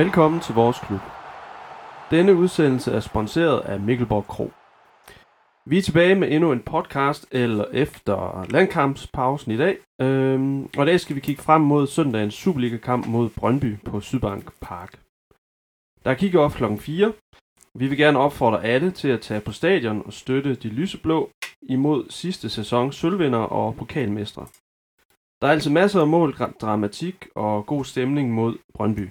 Velkommen til vores klub. Denne udsendelse er sponsoreret af Mikkelborg Kro. Vi er tilbage med endnu en podcast, eller efter landkampspausen i dag. Øhm, og i dag skal vi kigge frem mod søndagens Superliga-kamp mod Brøndby på Sydbank Park. Der er kick-off kl. 4. Vi vil gerne opfordre alle til at tage på stadion og støtte de lyseblå imod sidste sæson sølvvinder og pokalmestre. Der er altså masser af mål, dramatik og god stemning mod Brøndby.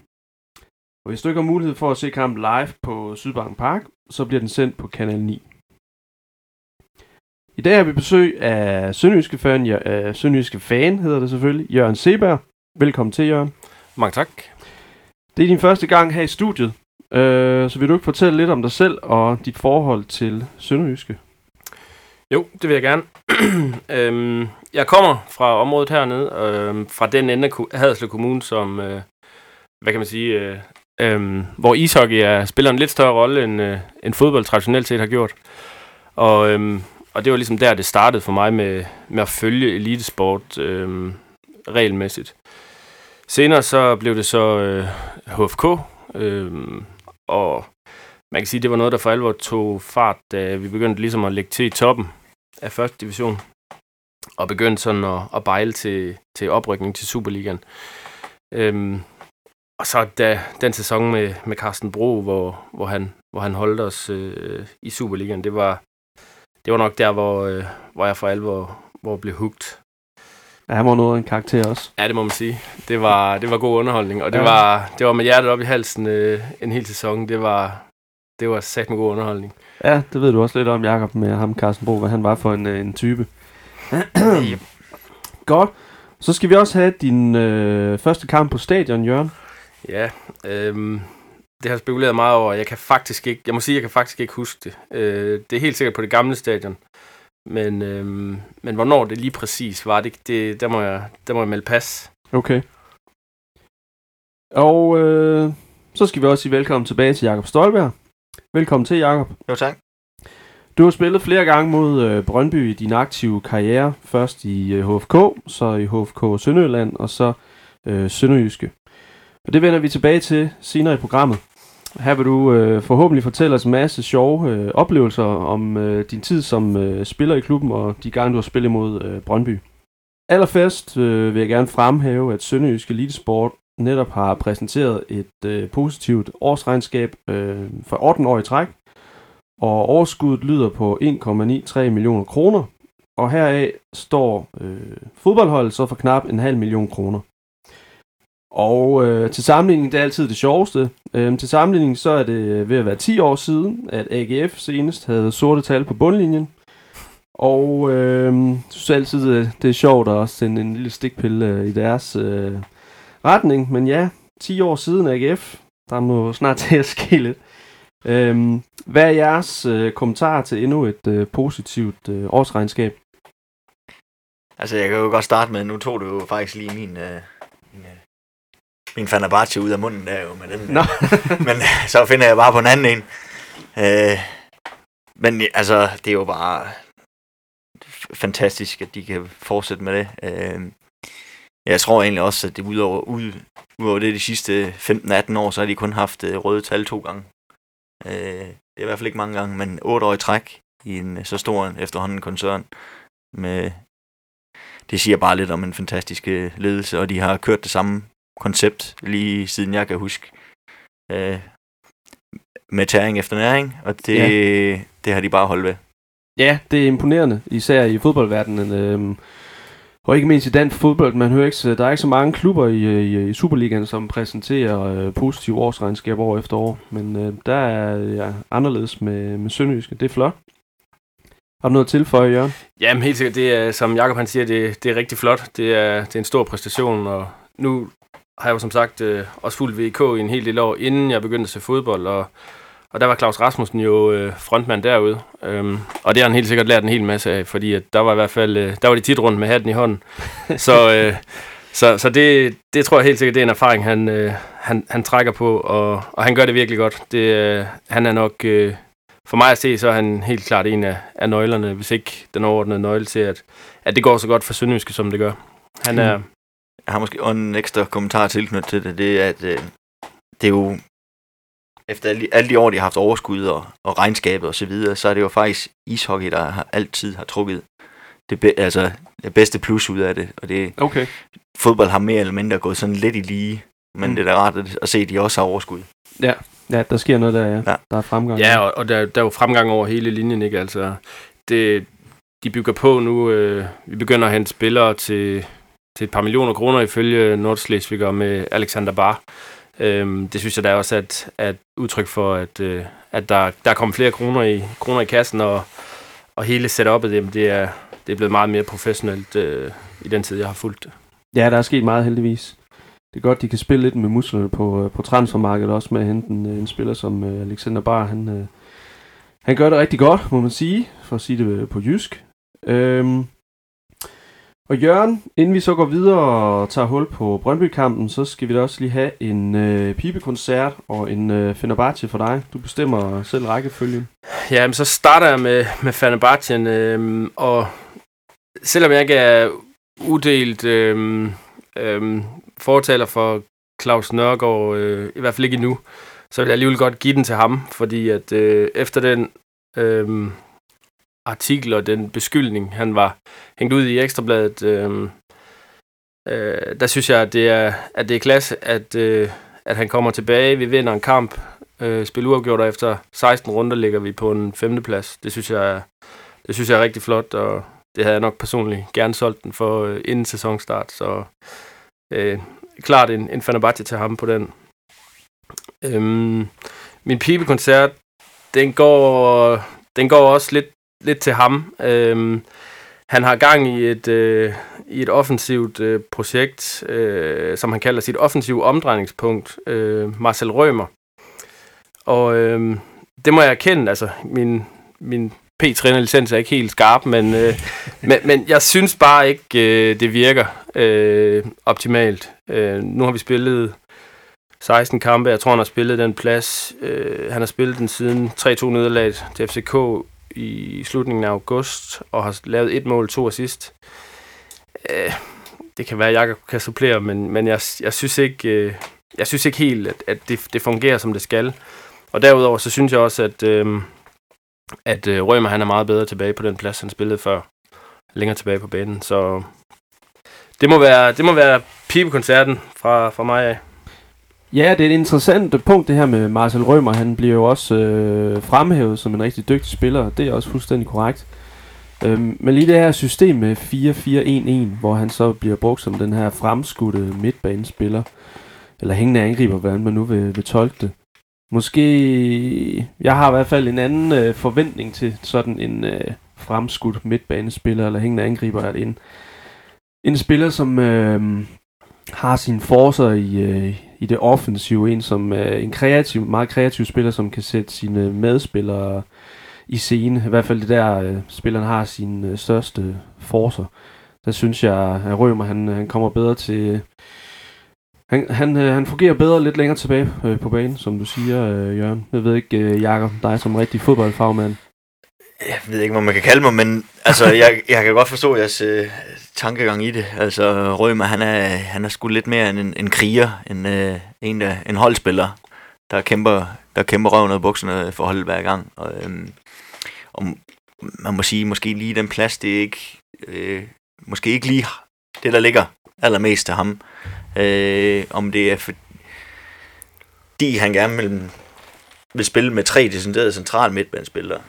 Og hvis du ikke har mulighed for at se kampen live på Sydbank Park, så bliver den sendt på Kanal 9. I dag har vi besøg af Sønderjyske fan, ja, Sønderjyske fan hedder det selvfølgelig, Jørgen Seberg. Velkommen til, Jørgen. Mange tak. Det er din første gang her i studiet, uh, så vil du ikke fortælle lidt om dig selv og dit forhold til Sønderjyske? Jo, det vil jeg gerne. øhm, jeg kommer fra området hernede, øhm, fra den ende af Haderslev Kommune, som, øh, hvad kan man sige, øh, øhm, hvor ishockey er, spiller en lidt større rolle, end, øh, end fodbold traditionelt set har gjort. Og, øhm, og det var ligesom der, det startede for mig med, med at følge elitesport øhm, regelmæssigt. Senere så blev det så øh, HFK, øh, og man kan sige, det var noget, der for alvor tog fart, da vi begyndte ligesom at lægge til i toppen af første division, og begyndte sådan at, at bejle til, til oprykning til Superligaen. Øhm, og så da, den sæson med, med Carsten Bro, hvor, hvor, han, hvor han holdt os øh, i Superligaen, det var, det var nok der, hvor, øh, hvor jeg for alvor hvor blev hugt. Ja, han var noget af en karakter også. Ja, det må man sige. Det var, det var god underholdning, og det, ja. var, det var med hjertet op i halsen øh, en hel sæson. Det var, det var sat med god underholdning. Ja, det ved du også lidt om, Jakob med ham, Carsten Bro, hvad han var for en, øh, en type. yep. Godt. Så skal vi også have din øh, første kamp på stadion, Jørgen. Ja, øhm, det har jeg spekuleret meget over. Jeg kan faktisk ikke, jeg må sige, jeg kan faktisk ikke huske det. Øh, det er helt sikkert på det gamle stadion. Men, øhm, men hvornår det lige præcis var, det, det, der, må jeg, der må jeg melde pas. Okay. Og øh, så skal vi også sige velkommen tilbage til Jakob Stolberg. Velkommen til, Jakob. Jo, tak. Du har spillet flere gange mod øh, Brøndby i din aktive karriere. Først i øh, HFK, så i HFK Sønderjylland, og så øh, Sønderjyske. Og det vender vi tilbage til senere i programmet. Her vil du øh, forhåbentlig fortælle os en masse sjove øh, oplevelser om øh, din tid som øh, spiller i klubben og de gange, du har spillet mod øh, Brøndby. Allerførst øh, vil jeg gerne fremhæve, at Sønderjysk Elitesport netop har præsenteret et øh, positivt årsregnskab øh, for 18 år i træk, og overskuddet lyder på 1,93 millioner kroner, og heraf står øh, fodboldholdet så for knap en halv million kroner. Og øh, til sammenligning, det er altid det sjoveste. Øh, til sammenligning, så er det øh, ved at være 10 år siden, at AGF senest havde sorte tal på bundlinjen. Og øh, synes altid, øh, det er sjovt at også sende en lille stikpille øh, i deres øh, retning. Men ja, 10 år siden AGF, der må snart til at ske lidt. Øhm, hvad er jeres øh, kommentar til endnu et øh, positivt øh, årsregnskab? Altså, jeg kan jo godt starte med, nu tog du jo faktisk lige min... Øh min øh, Fenerbahce ud af munden der jo med den. Nå. men så finder jeg bare på en anden en. Øh, men altså, det er jo bare fantastisk, at de kan fortsætte med det. Øh, jeg tror egentlig også, at det udover, ud, udover det de sidste 15-18 år, så har de kun haft øh, røde tal to gange. Øh, det er i hvert fald ikke mange gange, men otte år i træk i en så stor efterhånden koncern. Med, det siger bare lidt om en fantastisk øh, ledelse, og de har kørt det samme koncept, lige siden jeg kan huske. Øh, med tæring efter næring, og det, ja. det har de bare holdt ved. Ja, det er imponerende, især i fodboldverdenen. Øh, og ikke mindst i dansk fodbold, man hører ikke, der er ikke så mange klubber i, i, i Superligaen, som præsenterer øh, positive årsregnskaber år efter år. Men øh, der er ja, anderledes med, med Sønderjyske. Det er flot. Har du noget at tilføje, Jørgen? Jamen helt sikkert, det er, som Jakob han siger, det, det er rigtig flot. Det er, det er en stor præstation, og nu har jeg jo som sagt øh, også fulgt VK i en hel del år, inden jeg begyndte at se fodbold, og, og der var Claus Rasmussen jo øh, frontmand derude. Øhm, og det har han helt sikkert lært en hel masse af, fordi at der var i hvert fald, øh, der var de tit rundt med hatten i hånden. så øh, så, så det, det tror jeg helt sikkert, det er en erfaring, han, øh, han, han trækker på, og, og han gør det virkelig godt. Det, øh, han er nok, øh, for mig at se, så er han helt klart en af, af nøglerne, hvis ikke den overordnede nøgle til, at, at det går så godt for Sønderjyske, som det gør. Han er, jeg har måske en ekstra kommentar tilknyttet til det, det er, at øh, det er jo, efter alle, alle de år, de har haft overskud og, og regnskabet og så videre, så er det jo faktisk ishockey, der har, altid har trukket det, be, altså, det bedste plus ud af det. Og det, Okay. fodbold har mere eller mindre gået sådan lidt i lige, men Mm. det er da rart at, at se, at de også har overskud. Ja, ja der sker noget der, ja. Ja. Der er fremgang. Ja, og, og der, der er jo fremgang over hele linjen, ikke? Altså, det, de bygger på nu. Øh, vi begynder at hente spillere til, til et par millioner kroner ifølge Nordslesviger med Alexander Bar. Øhm, det synes jeg da også er et, er et udtryk for, at, øh, at der, der er kommet flere kroner i, kroner i kassen, og, og hele setup'et, jamen, det er, det er blevet meget mere professionelt øh, i den tid, jeg har fulgt det. Ja, der er sket meget heldigvis. Det er godt, de kan spille lidt med musklerne på, øh, på transfermarkedet også med at hente en, øh, en spiller som øh, Alexander Bar. Han, øh, han gør det rigtig godt, må man sige, for at sige det øh, på jysk. Øhm, og Jørgen, inden vi så går videre og tager hul på Brøndby-kampen, så skal vi da også lige have en øh, pibekoncert og en øh, Fenerbahce for dig. Du bestemmer selv rækkefølgen. Ja, men så starter jeg med, med Fenerbahce, øh, og selvom jeg ikke er uddelt øh, øh, fortaler for Claus Nørgaard, øh, i hvert fald ikke endnu, så vil jeg alligevel godt give den til ham, fordi at øh, efter den øh, artikel og den beskyldning, han var hængt ud i Ekstrabladet, øh, øh, der synes jeg, at det er, at det er klasse, at, øh, at han kommer tilbage, vi vinder en kamp, øh, spiller uafgjort, og efter 16 runder ligger vi på en femteplads. Det synes jeg, er- det synes jeg er rigtig flot, og det havde jeg nok personligt gerne solgt den for øh, inden sæsonstart, så øh, klart en, en Fenerbahce til ham på den. Øhm, min pibekoncert, den går, den går også lidt, lidt til ham. Øhm, han har gang i et, øh, i et offensivt øh, projekt, øh, som han kalder sit offensive omdrejningspunkt, øh, Marcel Rømer. Og øh, det må jeg erkende, altså min, min P-trænerlicens er ikke helt skarp, men, øh, men, men jeg synes bare ikke, øh, det virker øh, optimalt. Øh, nu har vi spillet 16 kampe, jeg tror, han har spillet den plads. Øh, han har spillet den siden 3-2 nederlaget til FCK i slutningen af august, og har lavet et mål, to assist. Øh, det kan være, at jeg kan supplere, men, men jeg, jeg, synes ikke, øh, jeg synes ikke helt, at, at det, det fungerer, som det skal. Og derudover, så synes jeg også, at, øh, at øh, Rømer han er meget bedre tilbage på den plads, han spillede før. Længere tilbage på banen. Så det må være, det må være pibekoncerten fra, fra mig af. Ja, det er et interessant punkt, det her med Marcel Rømer. Han bliver jo også øh, fremhævet som en rigtig dygtig spiller. Det er også fuldstændig korrekt. Øhm, men lige det her system med 4-4-1-1, hvor han så bliver brugt som den her fremskudte midtbanespiller, eller hængende angriber, hvordan man nu vil, vil tolke det. Måske, jeg har i hvert fald en anden øh, forventning til sådan en øh, fremskudt midtbanespiller, eller hængende angriber, at en, en spiller, som øh, har sine forser i, øh, i det offensive, en som øh, en kreativ, meget kreativ spiller, som kan sætte sine medspillere i scene. I hvert fald det der, øh, spilleren har sine øh, største forser. Der synes jeg, at Rømer, han, øh, han kommer bedre til... Han, han, øh, han fungerer bedre lidt længere tilbage øh, på banen, som du siger, øh, Jørgen. Jeg ved ikke, øh, Jakob, dig som rigtig fodboldfagmand. Jeg ved ikke, hvad man kan kalde mig, men altså, jeg, jeg kan godt forstå jeres øh, tankegang i det. Altså, Rømer, han er, han er sgu lidt mere end en, en kriger, en, øh, en, der, en holdspiller, der kæmper, der kæmper røven af bukserne for holdet hver gang. Og, øhm, og man må sige, måske lige den plads, det er ikke, øh, måske ikke lige det, der ligger allermest til ham. Øh, om det er fordi han gerne vil vil spille med tre deciderede central midtbanespillere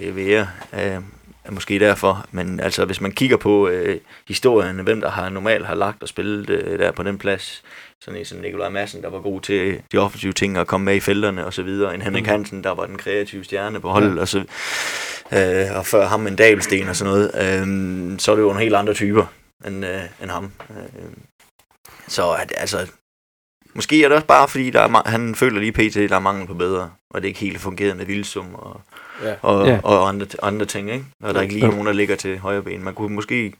øh, mere, øh, er måske derfor. Men altså, hvis man kigger på øh, historien, hvem der har normalt har lagt og spillet øh, der på den plads, sådan en som Nikolaj Madsen, der var god til de offensive ting og komme med i felterne og så videre. En Henrik Mm. Hansen, der var den kreative stjerne på holdet, og, så, øh, og før ham en Dabelsten og sådan noget. Øh, så er det jo nogle helt andre typer end, øh, end ham. Øh, så at, altså, Måske er det også bare, fordi der er, han føler lige pt, at der er mangel på bedre, og det er ikke helt fungerende med Vilsum og, Ja. og, Ja. ja. og andre, andre ting, ikke? Og der er ikke lige Jo. nogen, der ligger til højre ben. Man kunne måske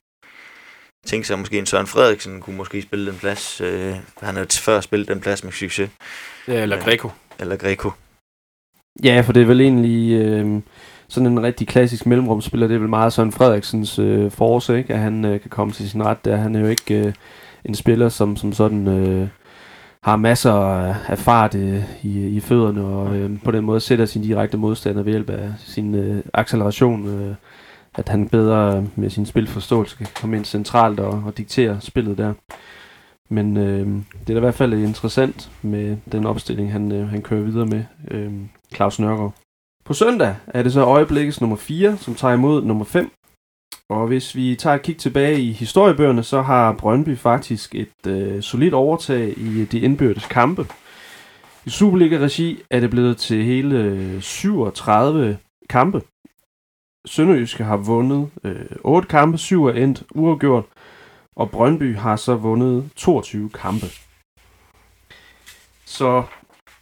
tænke sig, at måske en Søren Frederiksen kunne måske spille den plads. Øh, han har jo før spillet den plads med succes. Ja, eller Ja. Greco. Eller Greco. Ja, for det er vel egentlig øh, sådan en rigtig klassisk mellemrumspiller. Det er vel meget Søren Frederiksens øh, force, ikke? at han øh, kan komme til sin ret der. Han er jo ikke øh, en spiller, som, som sådan øh, har masser af fart øh, i, i fødderne, og øh, på den måde sætter sin direkte modstander ved hjælp af sin øh, acceleration, øh, at han bedre med sin spilforståelse kan komme ind centralt og, og diktere spillet der. Men øh, det er da i hvert fald interessant med den opstilling, han, øh, han kører videre med, øh, Claus Nørgaard. På søndag er det så øjeblikkes nummer 4, som tager imod nummer 5. Og hvis vi tager et kig tilbage i historiebøgerne, så har Brøndby faktisk et øh, solidt overtag i de indbyrdes kampe. I Superliga-regi er det blevet til hele øh, 37 kampe. Sønderjyske har vundet øh, 8 kampe, 7 er endt uafgjort, og Brøndby har så vundet 22 kampe. Så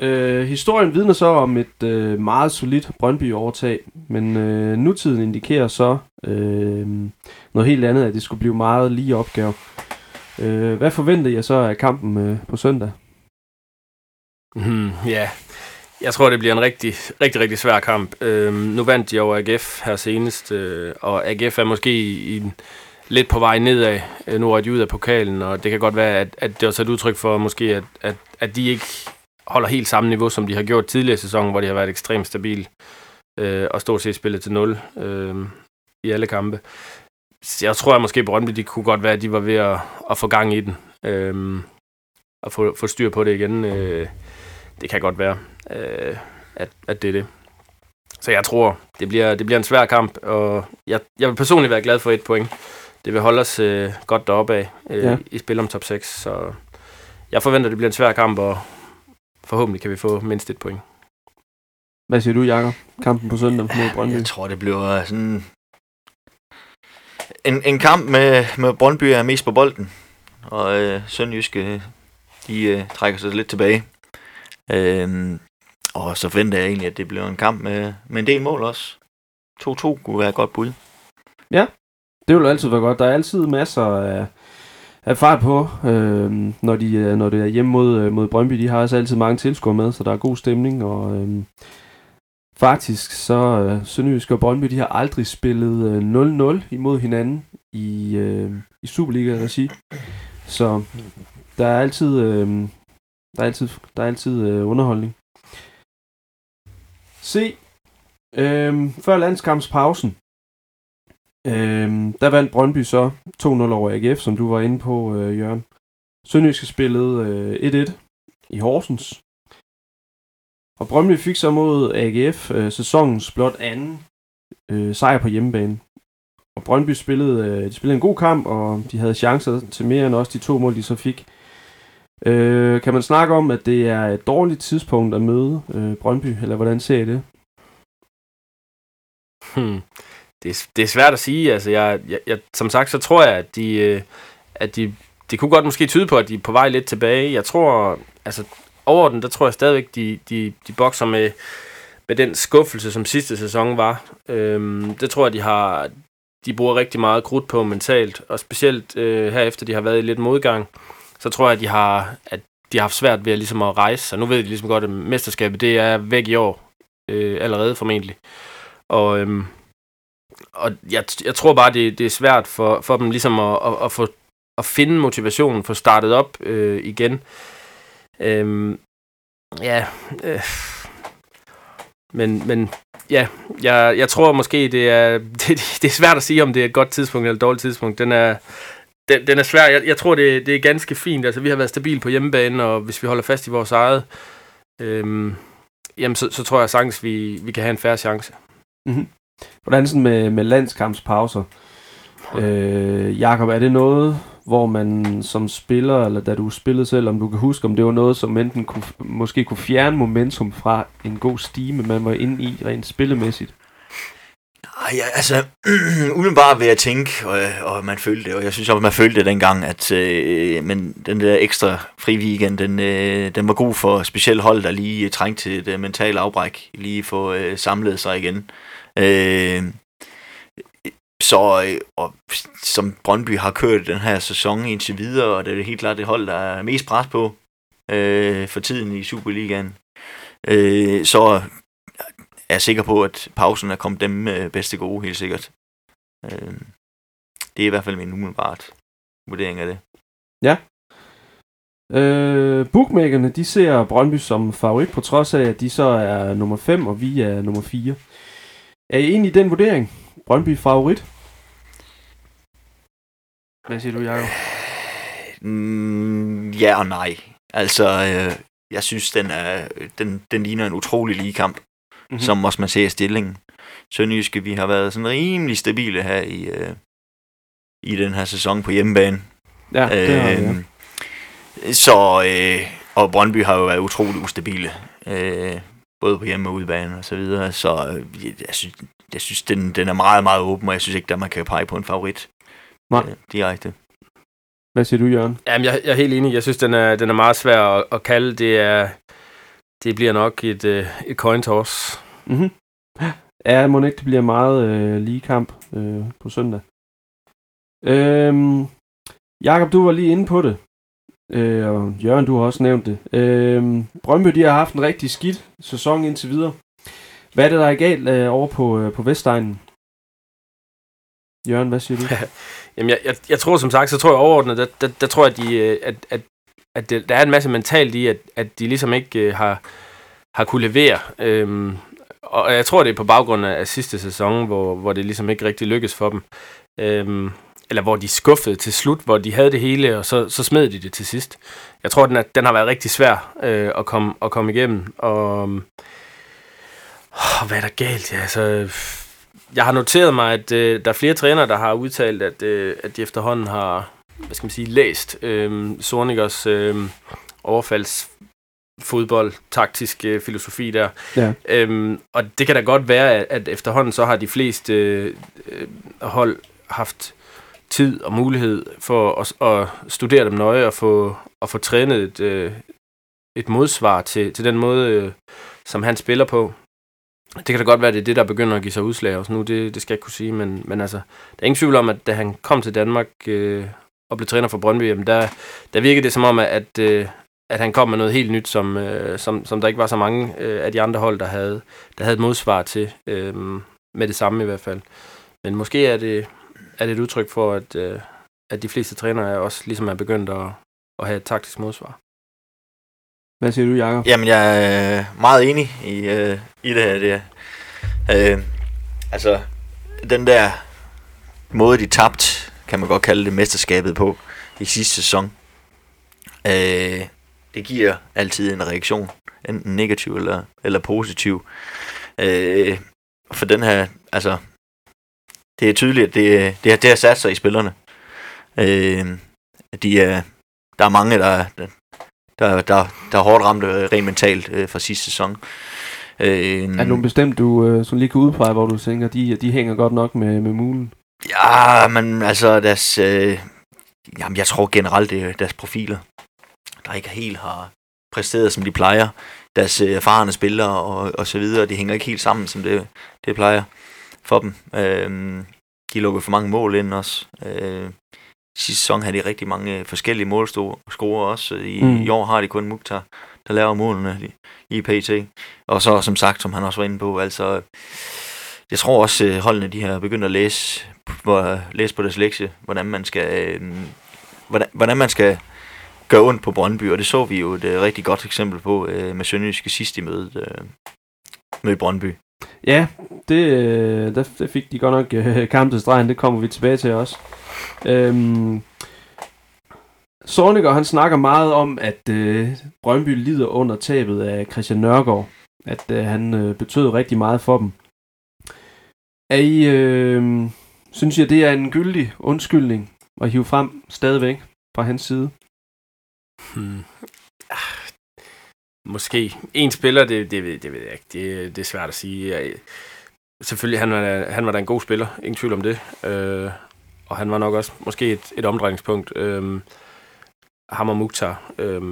øh, historien vidner så om et øh, meget solidt Brøndby-overtag, men øh, nutiden indikerer så øh, noget helt andet, at det skulle blive meget lige opgave. Øh, hvad forventer jeg så af kampen øh, på søndag? Mm, ja, jeg tror, det bliver en rigtig, rigtig, rigtig svær kamp. Øh, nu vandt de over AGF her senest, øh, og AGF er måske i, en lidt på vej nedad. Øh, nu er de ud af pokalen, og det kan godt være, at, at det er et udtryk for måske, at, at, at de ikke holder helt samme niveau, som de har gjort tidligere i sæsonen, hvor de har været ekstremt stabil øh, og stort set spillet til 0 øh, i alle kampe. Så jeg tror at måske, Brøndby, de kunne godt være, at de var ved at, at få gang i den. Øh, og få, få styr på det igen. Øh, det kan godt være, øh, at, at det er det. Så jeg tror, det bliver, det bliver en svær kamp, og jeg, jeg vil personligt være glad for et point. Det vil holde os øh, godt deroppe af øh, ja. i spil om top 6, så jeg forventer, det bliver en svær kamp, og forhåbentlig kan vi få mindst et point. Hvad siger du, Jakob? Kampen på søndag mod Brøndby? Jeg tror, det bliver sådan... En, en kamp med, med Brøndby er mest på bolden, og øh, Sønderjyske, de øh, trækker sig lidt tilbage. Øhm, og så forventer jeg egentlig, at det bliver en kamp med, med en del mål også. 2-2 kunne være et godt bud. Det vil altid være godt. Der er altid masser af, er fart på, øh, når, de, øh, når det er hjemme mod, øh, mod Brøndby. De har også altid mange tilskuere med, så der er god stemning. Og øh, faktisk så øh, Sønderjysk og Brøndby, de har aldrig spillet øh, 0-0 imod hinanden i, øh, i Superliga-regi. Så der er altid, øh, der er altid, der er altid øh, underholdning. Se, øh, før landskampspausen, Øhm, der vandt Brøndby så 2-0 over AGF, som du var inde på, øh, Jørgen. Sønderjyske spillede øh, 1-1 i Horsens. Og Brøndby fik så mod AGF øh, sæsonens blot anden øh, sejr på hjemmebane. Og Brøndby spillede, øh, de spillede en god kamp, og de havde chancer til mere end også de to mål, de så fik. Øh, kan man snakke om, at det er et dårligt tidspunkt at møde øh, Brøndby, eller hvordan ser I det? Hmm. Det, det er svært at sige. Altså, jeg, jeg, jeg, som sagt, så tror jeg, at de, øh, at de, det kunne godt måske tyde på, at de er på vej lidt tilbage. Jeg tror, altså overordnet, der tror jeg stadigvæk, de, de, de bokser med, med den skuffelse, som sidste sæson var. Øhm, det tror jeg, de har, de bruger rigtig meget krudt på mentalt, og specielt øh, herefter de har været i lidt modgang, så tror jeg, at de har, at de har haft svært ved at, ligesom at rejse og Nu ved de ligesom godt, at mesterskabet det er væk i år, øh, allerede formentlig. Og, øhm, og jeg, jeg tror bare, det, det er svært for, for dem ligesom at, at, at få at finde motivationen, få startet op øh, igen. Øhm, ja, øh, men, men ja, jeg, jeg tror måske, det er, det, det er svært at sige, om det er et godt tidspunkt eller et dårligt tidspunkt. Den er, den, den er svær. Jeg, jeg tror, det, det er ganske fint. Altså, vi har været stabil på hjemmebane, og hvis vi holder fast i vores eget, øhm, jamen, så, så tror jeg sagtens, vi, vi kan have en færre chance. Mm-hmm. Hvordan sådan med, med landskampspauser? Øh, Jakob, er det noget, hvor man som spiller, eller da du spillede selv, om du kan huske, om det var noget, som enten kunne, måske kunne fjerne momentum fra en god stime, man var inde i rent spillemæssigt? Ej, ja, altså, umiddelbart ved at tænke, og, og man følte det, og jeg synes også, man følte det dengang, at øh, men den der ekstra fri weekend, den, øh, den var god for specielt hold, der lige trængte til et øh, mentalt afbræk, lige få øh, samlet sig igen. Øh, så, øh, og som Brøndby har kørt den her sæson indtil videre, og det er helt klart det hold, der er mest pres på øh, for tiden i Superligaen, øh, så er jeg sikker på, at pausen er kommet dem øh, bedste gode, helt sikkert. Øh, det er i hvert fald min umiddelbart vurdering af det. Ja. Øh, bookmakerne, de ser Brøndby som favorit, på trods af, at de så er nummer 5, og vi er nummer 4. Er I enige i den vurdering? Brøndby favorit? Hvad siger du, Jacob? Mm, ja og nej. Altså, øh, jeg synes, den, er, den, den ligner en utrolig lige kamp, mm-hmm. som også man ser i stillingen. Sønderjyske, vi har været sådan rimelig stabile her i, øh, i den her sæson på hjemmebane. Ja, det har vi, ja. Øh, Så, øh, og Brøndby har jo været utrolig ustabile, øh, både på hjemme- og udebane og så videre, så øh, jeg, synes, jeg synes den, den er meget, meget åben, og jeg synes ikke, at man kan pege på en favorit Nej. øh, direkte. Hvad siger du, Jørgen? Jamen, jeg, jeg er helt enig. Jeg synes, den er, den er meget svær at, at kalde. Det, er, det bliver nok et, øh, et coin toss. Mm-hmm. Ja, må ikke det bliver meget øh, lige kamp øh, på søndag. Øhm, Jakob, du var lige inde på det. Øh, og Jørgen, du har også nævnt det. Øh, Brøndby, de har haft en rigtig skidt sæson indtil videre. Hvad er det, der er galt øh, over på, øh, på Vestegnen? Jørgen, hvad siger du? Jamen, jeg, jeg, jeg tror som sagt, så tror jeg overordnet, der, der, der tror jeg, at, de, øh, at, at, at det, der er en masse mentalt i, at, at de ligesom ikke øh, har, har kunne levere. Øhm, og jeg tror, det er på baggrund af, af sidste sæson, hvor, hvor det ligesom ikke rigtig lykkedes for dem. Øhm, eller hvor de skuffede til slut, hvor de havde det hele, og så, så smed de det til sidst. Jeg tror, den, er, den har været rigtig svær øh, at, komme, at komme igennem. Og øh, hvad er der galt? Ja, altså, jeg har noteret mig, at øh, der er flere trænere, der har udtalt, at, øh, at de efterhånden har hvad skal man sige, læst øh, Sornikers øh, overfalds fodbold, taktisk øh, filosofi der. Ja. Øhm, og det kan da godt være, at, at efterhånden så har de fleste øh, øh, hold haft tid og mulighed for at, at studere dem nøje og få, og få trænet et, øh, et modsvar til, til den måde, øh, som han spiller på. Det kan da godt være, at det er det, der begynder at give sig udslag også nu. Det, det skal jeg ikke kunne sige, men, men altså, der er ingen tvivl om, at da han kom til Danmark øh, og blev træner for Brøndby, jamen der, der virkede det som om, at, øh, at han kom med noget helt nyt, som, øh, som, som der ikke var så mange øh, af de andre hold, der havde, der havde et modsvar til, øh, med det samme i hvert fald. Men måske er det, er det et udtryk for, at, øh, at de fleste trænere også ligesom er begyndt at, at have et taktisk modsvar. Hvad siger du, Jacob? Jamen, jeg er meget enig i, øh, i det her. Det. Øh, altså, den der måde, de tabt, kan man godt kalde det, mesterskabet på i sidste sæson. Øh, det giver altid en reaktion, enten negativ eller, eller positiv. Øh, for den her, altså, det er tydeligt, at det, det, har, det har sat sig i spillerne. Øh, de er, der er mange, der, der, der, der, der er hårdt ramt øh, rent mentalt øh, fra sidste sæson. Øh, Er der nogen bestemt, du øh, som lige kan udpege, hvor du tænker, de, de hænger godt nok med, med mulen? Ja, men altså deres... Øh, jamen, jeg tror generelt, det er deres profiler, der ikke helt har præsteret, som de plejer. Deres øh, erfarne spillere og, og så videre, de hænger ikke helt sammen, som det, det plejer for dem. Øh, de lukker for mange mål ind også. Øh, sidste sæson havde de rigtig mange forskellige målscorer også. I, Mm. I år har de kun Mukhtar, der laver målene i, i PT. Og så som sagt, som han også var inde på, altså jeg tror også, øh, holdene de har begyndt at læse, hvor, læse på deres lektie, hvordan man skal, øh, hvordan, hvordan man skal gøre ondt på Brøndby, og det så vi jo et øh, rigtig godt eksempel på øh, med Sønderjyske sidst i mødet øh, med Brøndby. Ja, det, øh, der, der fik de godt nok øh, kamp til stregen, det kommer vi tilbage til også. Øhm, Sorniger, han snakker meget om, at øh, Brøndby lider under tabet af Christian Nørgaard. At øh, han øh, betød rigtig meget for dem. Er I, øh, synes jeg, det er en gyldig undskyldning at hive frem stadigvæk fra hans side? Hmm. Ah. Måske. En spiller, det, det, det ved jeg ikke. Det, det er svært at sige. Jeg, selvfølgelig, han var, han var da en god spiller. Ingen tvivl om det. Øh, og han var nok også måske et, et omdrejningspunkt. Øh, ham og Mukhtar. Øh,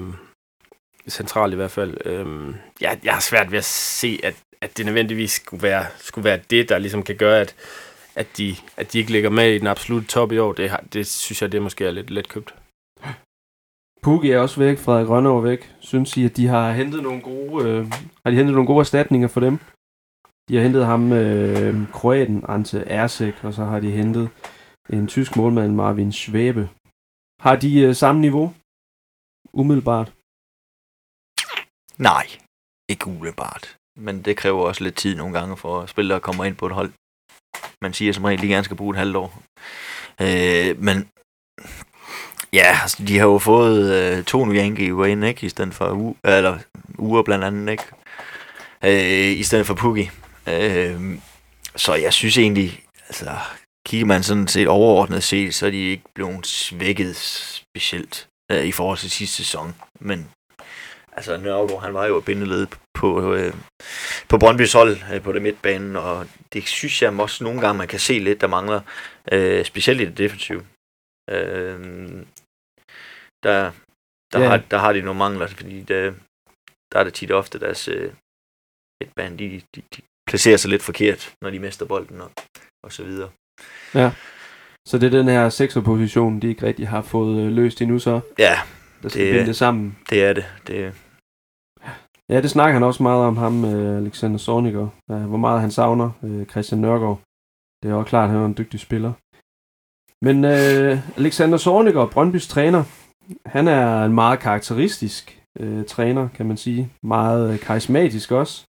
centralt i hvert fald. Øh, jeg, jeg har svært ved at se, at, at det nødvendigvis skulle være, skulle være det, der ligesom kan gøre, at, at, de, at de ikke ligger med i den absolutte top i år. Det, har- det synes jeg, det måske er lidt let købt. Pukki er også væk, Frederik Rønnow er væk. Synes I, at de har hentet nogle gode, øh, har de hentet nogle gode erstatninger for dem? De har hentet ham, øh, kroaten Ante Ersek, og så har de hentet en tysk målmand, Marvin Schwäbe. Har de øh, samme niveau? umiddelbart? Nej, ikke umiddelbart. Men det kræver også lidt tid nogle gange for spillere at komme ind på et hold. Man siger som regel, at de gerne skal bruge et halvt år. Øh, men ja, altså, de har jo fået øh, to nye angriber ind, ikke? I stedet for u- eller uger blandt andet, ikke? Øh, I stedet for Pukki. Øh, så jeg synes egentlig, altså, kigger man sådan set overordnet set, så er de ikke blevet svækket specielt øh, i forhold til sidste sæson. Men altså Nørgaard, han var jo bindeled på, øh, på Brøndby's hold øh, på det midtbanen, og det synes jeg også nogle gange, man kan se lidt, der mangler, øh, specielt i det defensive. Øh, der, der, Ja. har, der har de nogle mangler, fordi det, der er det tit ofte deres øh, midtbane, de, de, de placerer sig lidt forkert, når de mister bolden og, og så videre. Så det er den her sekserposition, de ikke rigtig har fået øh, løst endnu så, Ja, der skal Det- binde det sammen. det er det. det Ja, det snakker han også meget om, ham, øh, Alexander Zorniger. Ja, hvor meget han savner øh, Christian Nørgaard. Det er også klart, at han er en dygtig spiller. Men øh, Alexander Zorniger, Brøndbys træner, han er en meget karakteristisk øh, træner, kan man sige. Meget øh, karismatisk også.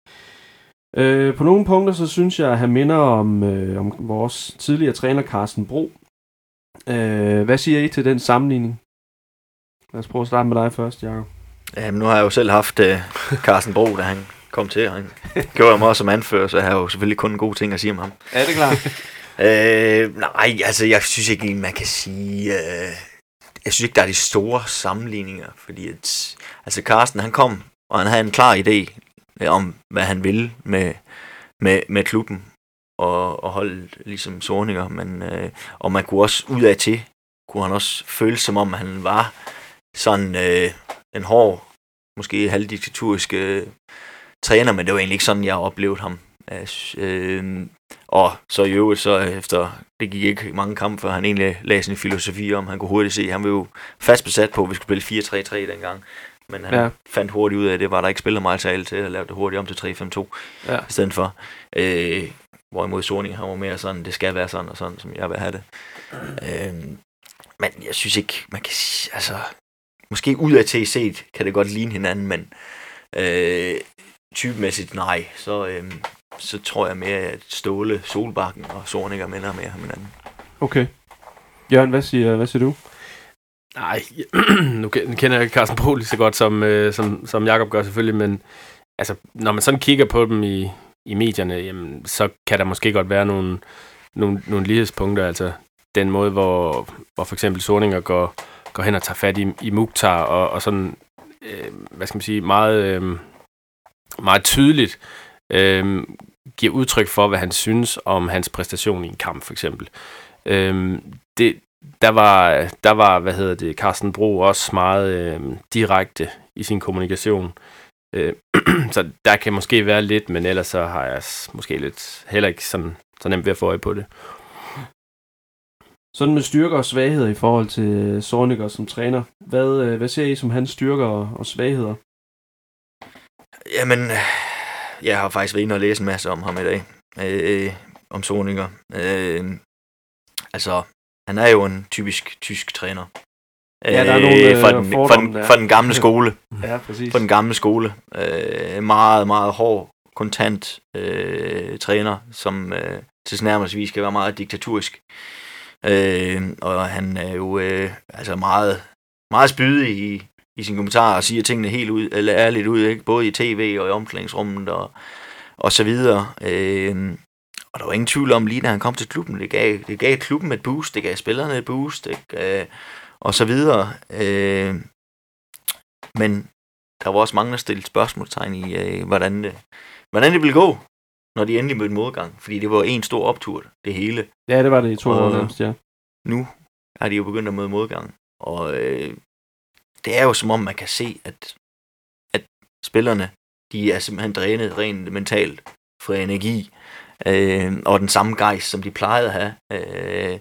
Øh, på nogle punkter, så synes jeg, at han minder om, øh, om vores tidligere træner, Carsten Bro. Øh, hvad siger I til den sammenligning? Lad os prøve at starte med dig først, Jacob. Jamen, nu har jeg jo selv haft øh, Carsten Bro, da han kom til, han gjorde mig også som anfører, så jeg har jo selvfølgelig kun gode ting at sige om ham. Ja, det er klart. Øh, nej, altså jeg synes ikke, man kan sige... Øh, jeg synes ikke, der er de store sammenligninger, fordi at, altså Carsten, han kom, og han havde en klar idé øh, om, hvad han ville med, med, med klubben og, og holde ligesom Sorninger, men, øh, og man kunne også ud af til, kunne han også føle som om, han var sådan øh, en hård, måske halvdiktaturisk øh, træner, men det var egentlig ikke sådan, jeg oplevede ham. Altså, øh, øh og så i øvrigt, så efter, det gik ikke mange kampe, før han egentlig lagde sin filosofi om, han kunne hurtigt se, han var jo fast besat på, at vi skulle spille 4-3-3 dengang. Men han Ja. fandt hurtigt ud af, at det var der ikke spiller meget til til, og lavede det hurtigt om til 3-5-2 Ja. i stedet for. Øh, hvorimod Sorning, han var mere sådan, det skal være sådan og sådan, som jeg vil have det. Øh, men jeg synes ikke, man kan altså, måske ud af til set, kan det godt ligne hinanden, men øh, typemæssigt nej, så, øh, så tror jeg mere, at Ståle, Solbakken og Sorninger minder mere om hinanden. Okay. Jørgen, hvad siger, hvad siger du? Nej, nu ken- nu kender jeg ikke Carsten Bro lige så godt, som, øh, som, som Jakob gør selvfølgelig, men altså, når man sådan kigger på dem i, i medierne, jamen, så kan der måske godt være nogle, nogle, nogle lighedspunkter, altså den måde, hvor, hvor for eksempel Sorninger går, går hen og tager fat i, i Mukhtar, og, og sådan, øh, hvad skal man sige, meget, øh, meget tydeligt øh, giver udtryk for, hvad han synes om hans præstation i en kamp, for eksempel. Øh, det, der var, der var, hvad hedder det, Carsten Bro også meget øh, direkte i sin kommunikation. Øh, så der kan måske være lidt, men ellers så har jeg måske lidt heller ikke sådan, så nemt ved at få øje på det. Sådan med styrker og svagheder i forhold til Zorniger som træner. Hvad, øh, hvad ser I som hans styrker og, og svagheder? Jamen, øh, jeg har faktisk været inde og læse en masse om ham i dag. Øh, om Soninger. Øh, altså, han er jo en typisk tysk træner. Ja, der er nogle, øh, fra, den, fra, fordomme den, der. fra den gamle skole. Ja, præcis. Fra den gamle skole. Øh, meget, meget hård, kontant øh, træner, som øh, tilsnærmelsesvis skal være meget diktaturisk. Øh, og han er jo øh, altså meget, meget spydig i, i sine kommentarer og siger tingene helt ud, eller ærligt ud, ikke? både i tv og i omklædningsrummet og, og så videre. Øh, og der var ingen tvivl om, lige da han kom til klubben, det gav, det gav klubben et boost, det gav spillerne et boost, ikke? Øh, og så videre. Øh, men der var også mange, der stillede spørgsmålstegn i, øh, hvordan, det, hvordan det ville gå, når de endelig mødte modgang. Fordi det var en stor optur, det hele. Ja, det var det i to år nærmest, ja. Nu er de jo begyndt at møde modgang. Og øh, det er jo som om, man kan se, at, at spillerne, de er simpelthen drænet rent mentalt for energi. Øh, og den samme gejst, som de plejede at have. Øh,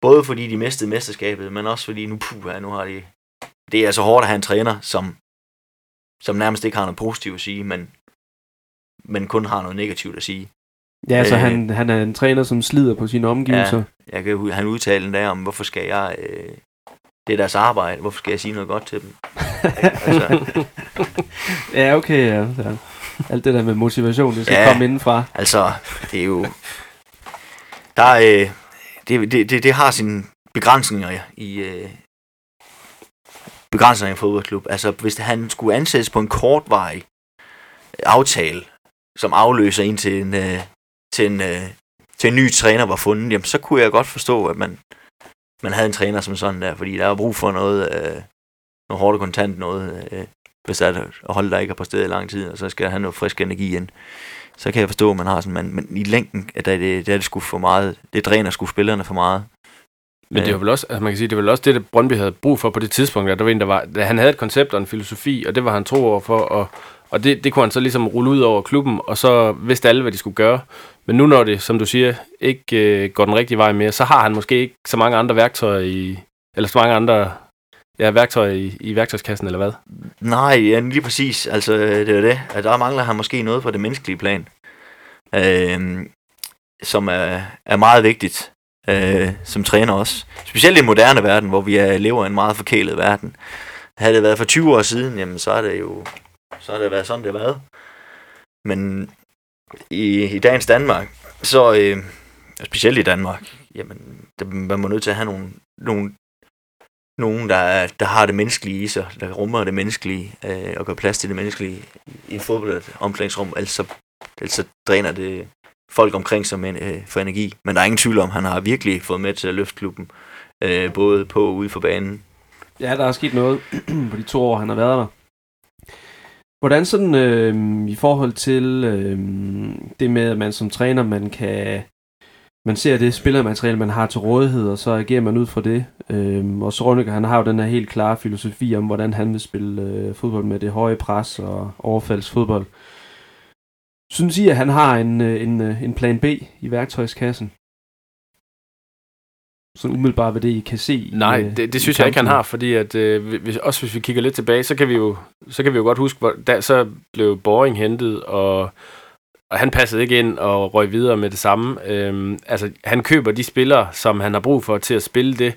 både fordi de mistede mesterskabet, men også fordi nu, puh, nu har de... Det er altså hårdt at have en træner, som, som nærmest ikke har noget positivt at sige, men, men kun har noget negativt at sige. Ja, så Øh. han, han er en træner, som slider på sine omgivelser. Jeg kan, han udtalte en dag om, hvorfor skal jeg... Øh, det er deres arbejde, hvorfor skal jeg sige noget godt til dem? altså, ja, okay, ja. ja. Alt det der med motivation, det skal Ja. ja. komme indenfra. altså, det er jo... Der er, øh, det, det, det, det har sine begrænsninger i... Øh, begrænsninger i en fodboldklub. Altså, hvis han skulle ansættes på en kortvarig aftale, som afløser en til en, øh, til en, øh, til en ny træner var fundet, jamen, så kunne jeg godt forstå, at man, man havde en træner som sådan der, fordi der er brug for noget, øh, noget hårdt og kontant noget, øh, hvis der er et hold, der ikke har præsteret i lang tid, og så skal have noget frisk energi ind. Så kan jeg forstå, at man har sådan, man, men i længden, at der er det, der er det sgu for meget, det dræner sgu spillerne for meget. Men det var vel også, altså man kan sige, det var vel også det, der Brøndby havde brug for på det tidspunkt. Der, der var en, der var, der, han havde et koncept og en filosofi, og det var han tro over for, og, og det, det kunne han så ligesom rulle ud over klubben, og så vidste alle, hvad de skulle gøre. Men nu når det, som du siger, ikke øh, går den rigtige vej mere, så har han måske ikke så mange andre værktøjer i, eller så mange andre ja, værktøjer i, i værktøjskassen, eller hvad? Nej, ja, lige præcis. Altså, øh, det er det. At der mangler han måske noget på det menneskelige plan, øh, som er, er meget vigtigt øh, som træner også. Specielt i den moderne verden, hvor vi er, lever i en meget forkælet verden. Havde det været for 20 år siden, jamen så er det jo så har det været sådan, det har været. Men i, i dagens Danmark, så øh, specielt i Danmark, jamen, der, man må nødt til at have nogle, nogle nogen, der, der har det menneskelige i sig, der rummer det menneskelige, øh, og gør plads til det menneskelige i et fodboldomklædningsrum, ellers så, ellers så dræner det folk omkring sig med, øh, for energi. Men der er ingen tvivl om, han har virkelig fået med til at løfte klubben, øh, både på og ude for banen. Ja, der er sket noget på de to år, han har været der. Hvordan sådan øh, i forhold til øh, det med, at man som træner, man kan man ser det spillermateriale, man har til rådighed, og så agerer man ud fra det. Øh, og Sorniger, han har jo den her helt klare filosofi om, hvordan han vil spille øh, fodbold med det høje pres og overfaldsfodbold. Synes I, at han har en, øh, en, øh, en plan B i værktøjskassen? Sådan umiddelbart, hvad det I kan se? Nej, øh, det, det synes jeg ikke, han har, fordi at, øh, hvis, også hvis vi kigger lidt tilbage, så kan vi jo, så kan vi jo godt huske, hvor da, så blev Boring hentet, og, og han passede ikke ind og røg videre med det samme. Øhm, altså, han køber de spillere, som han har brug for til at spille det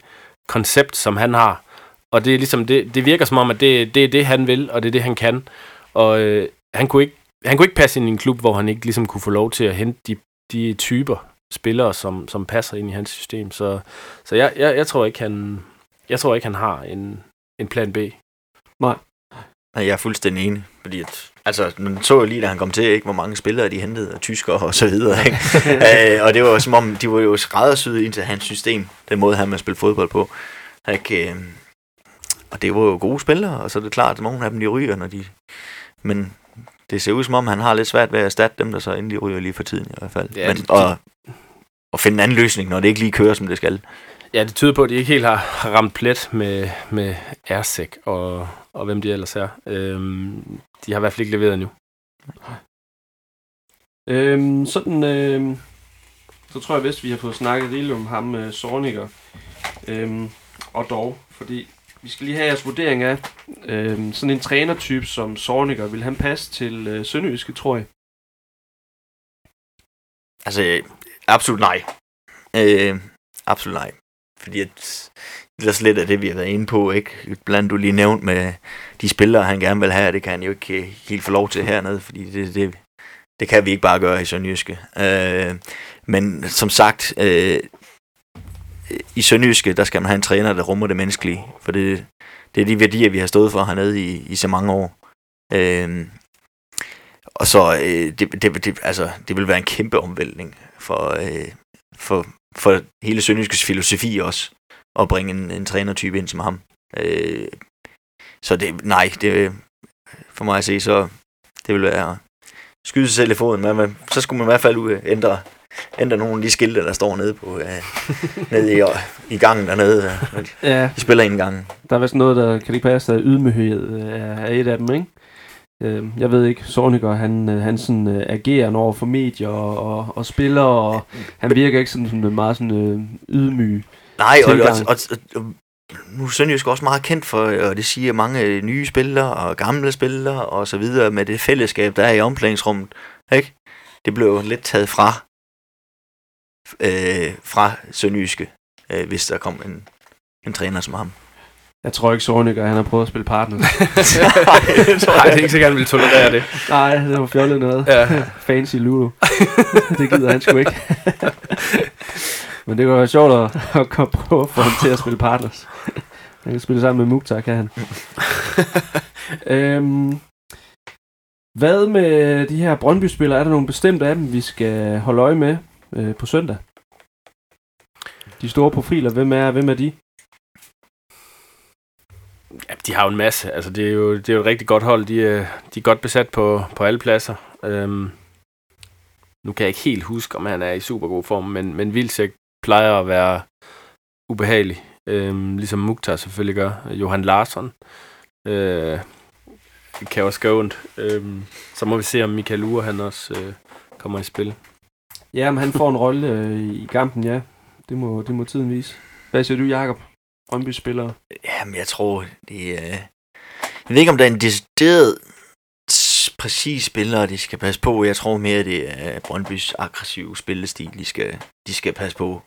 koncept, som han har. Og det er ligesom det, det virker som om, at det, det er det, han vil, og det er det, han kan. Og øh, han, kunne ikke, han kunne ikke passe ind i en klub, hvor han ikke ligesom kunne få lov til at hente de, de typer spillere, som, som passer ind i hans system. Så, så jeg, jeg, jeg tror ikke, han, jeg tror ikke, han har en, en plan B. Nej, Jeg er fuldstændig enig, fordi at, altså, man så jo lige, da han kom til, ikke, hvor mange spillere de hentede, og tyskere og så videre, ikke? øh, og det var som om, de var jo skræddersyet ind til hans system, den måde, han ville spille fodbold på. Ikke? Øh, og det var jo gode spillere, og så er det klart, at nogle af dem, de ryger, når de... Men det ser ud som om, han har lidt svært ved at erstatte dem, der så endelig ryger lige for tiden i hvert fald. Ja, Men, det- og, og finde en anden løsning, når det ikke lige kører, som det skal. Ja, det tyder på, at de ikke helt har ramt plet med, med Ersek og, og hvem de ellers er. Øhm, de har i hvert fald ikke leveret endnu. Øhm, sådan, øhm, så tror jeg vist, vi har fået snakket lidt om ham, øh, Sorniger. Øhm, og dog, fordi vi skal lige have jeres vurdering af øh, sådan en trænertype som Sorniger. Vil han passe til øh, Sønderjyske, tror jeg? Altså, øh, absolut nej. Øh, absolut nej. Fordi at, det er lidt af det, vi har været inde på, ikke? Blandt du lige nævnt med de spillere, han gerne vil have, det kan han jo ikke øh, helt få lov til hernede, fordi det, det, det kan vi ikke bare gøre i Sønderjyske. Øh, men som sagt, øh, i Sønderjyske, der skal man have en træner, der rummer det menneskelige, for det, det er de værdier, vi har stået for hernede i, i så mange år. Øh, og så, øh, det, det, det, altså, det vil være en kæmpe omvæltning for, øh, for, for hele Sønderjyskes filosofi også, at bringe en, en trænertype ind som ham. Øh, så det, nej, det, for mig at se, så det vil være skyde sig selv i foden. Men, men, så skulle man i hvert fald ændre, ændre nogle af de skilte, der står nede, på, øh, nede i, i gangen dernede. øh, Ja, De spiller ind gangen. der er vist noget, der kan ikke passe, at ydmyghed øh, er, et af dem, ikke? Øh, jeg ved ikke, Sorniger, han, øh, han sådan, øh, agerer over for medier og, og, og spillere, og han virker ikke sådan, sådan meget sådan, øh, ydmyg. Nej, og, og, og, og, nu er Sønderjysk også meget kendt for, og det siger mange nye spillere og gamle spillere og så videre, med det fællesskab, der er i omklædningsrummet. Ikke? Det blev lidt taget fra, øh, fra Sønderjyske, øh, hvis der kom en, en træner som ham. Jeg tror ikke, Sorniger, han har prøvet at spille partner. Nej, det er ikke sikkert, han vil tolerere det. Nej, det var fjollet noget. Ja. Fancy Ludo. det gider han sgu ikke. Men det kunne være sjovt at, at komme på at få ham til at spille partners. Han kan spille sammen med Mukhtar, kan han. øhm, hvad med de her Brøndby-spillere? Er der nogle bestemte af dem, vi skal holde øje med øh, på søndag? De store profiler, hvem er, hvem er de? Ja, de har jo en masse. Altså, det er jo, det er jo et rigtig godt hold. De er, de er godt besat på, på alle pladser. Øhm, nu kan jeg ikke helt huske, om han er i super god form, men, men Vilsek plejer at være ubehagelig. Øhm, ligesom Mukhtar selvfølgelig gør. Johan Larsson øh, kan også gøre ondt. Øhm, så må vi se, om Michael Ure, han også øh, kommer i spil. Ja, men han får en rolle øh, i kampen, ja. Det må, det må tiden vise. Hvad siger du, Jacob? Brøndby-spillere? Jamen, jeg tror, det er... Jeg ved ikke, om der er en decideret præcis spiller, de skal passe på. Jeg tror mere, det er Brøndbys aggressive spillestil, de skal, de skal passe på.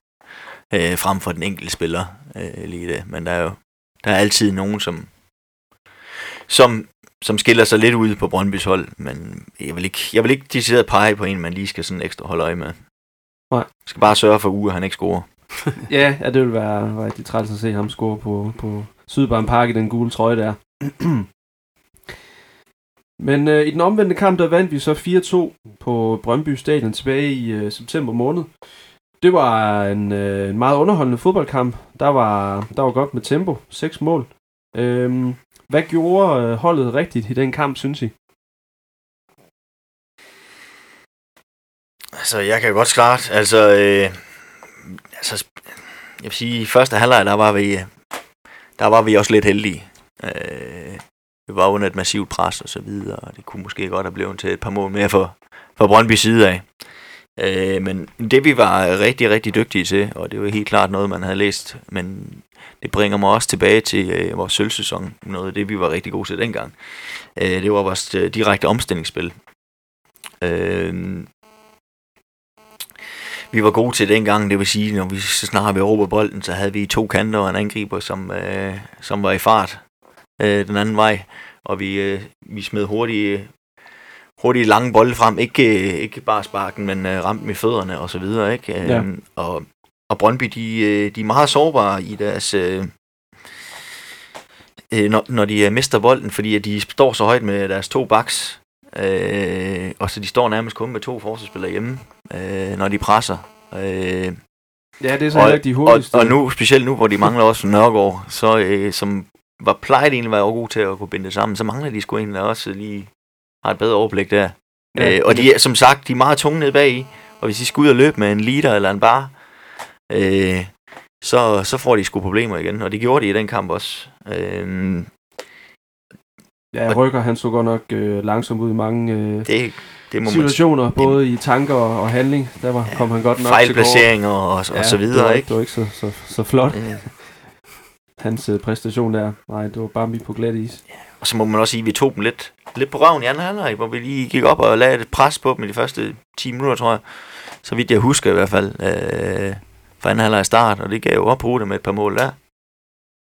Øh, frem for den enkelte spiller øh, lige det. Men der er jo der er altid nogen, som, som, som skiller sig lidt ud på Brøndbys hold. Men jeg vil ikke, jeg vil ikke decideret pege på en, man lige skal sådan ekstra holde øje med. Nej. Jeg skal bare sørge for uge, at han ikke scorer. Ja, ja det vil være rigtig træls at se ham score på, på Sydbarn Park i den gule trøje der. Men øh, i den omvendte kamp, der vandt vi så 4-2 på Brøndby Stadion tilbage i øh, september måned. Det var en, øh, en meget underholdende fodboldkamp. Der var, der var godt med tempo. Seks mål. Øhm, hvad gjorde øh, holdet rigtigt i den kamp, synes I? Altså, jeg kan godt klart. Altså, øh, altså, jeg vil sige, i første halvleg, der var vi, der var vi også lidt heldige. Øh, vi var under et massivt pres og så videre, og det kunne måske godt have blevet til et par mål mere for, for Brøndby side af. Øh, men det vi var rigtig, rigtig dygtige til, og det var helt klart noget, man havde læst, men det bringer mig også tilbage til øh, vores sølvsæson, noget af det, vi var rigtig gode til dengang. Øh, det var vores øh, direkte omstillingsspil. Øh, vi var gode til dengang, det vil sige, når vi så snart vi råber bolden, så havde vi to kanter og en angriber, som, øh, som var i fart øh, den anden vej, og vi, øh, vi smed hurtigt, hurtigt lange bolde frem, ikke, øh, ikke bare sparken, men øh, ramte med fødderne og så videre, ikke? Ja. og, og Brøndby, de, øh, de er meget sårbare i deres... Øh, øh, når, når de mister bolden, fordi at de står så højt med deres to backs, øh, og så de står nærmest kun med to forsvarsspillere hjemme, øh, når de presser. Øh, Ja, det er så Og- ikke de og, hurtigste. og nu, specielt nu, hvor de mangler også Nørgaard, så, øh, som var plejet egentlig var god til at kunne binde det sammen, så mangler de sgu egentlig også lige har et bedre overblik der. Ja, Ja, øh, og de er, som sagt, de er meget tunge nede bag i, og hvis de skal ud og løbe med en liter eller en bar, øh, så, så får de sgu problemer igen, og det gjorde de i den kamp også. Øh, Ja, Rykker, han så godt nok øh, langsomt ud i mange øh, det, det må man situationer, både i tanker og, og handling. Der var, kom han godt nok til fejlplaceringer og, og, og så det var, videre, ikke? Det var ikke så, så, så flot, Øh, hans øh, præstation der. Nej, det var bare på glat is. Og så må man også sige, at vi tog dem lidt, lidt på røven i anden halvleg, hvor vi lige gik op og lagde et pres på dem i de første 10 minutter, tror jeg. Så vidt jeg husker i hvert fald, øh, fra anden halvleg start, og det gav jo op på med et par mål der.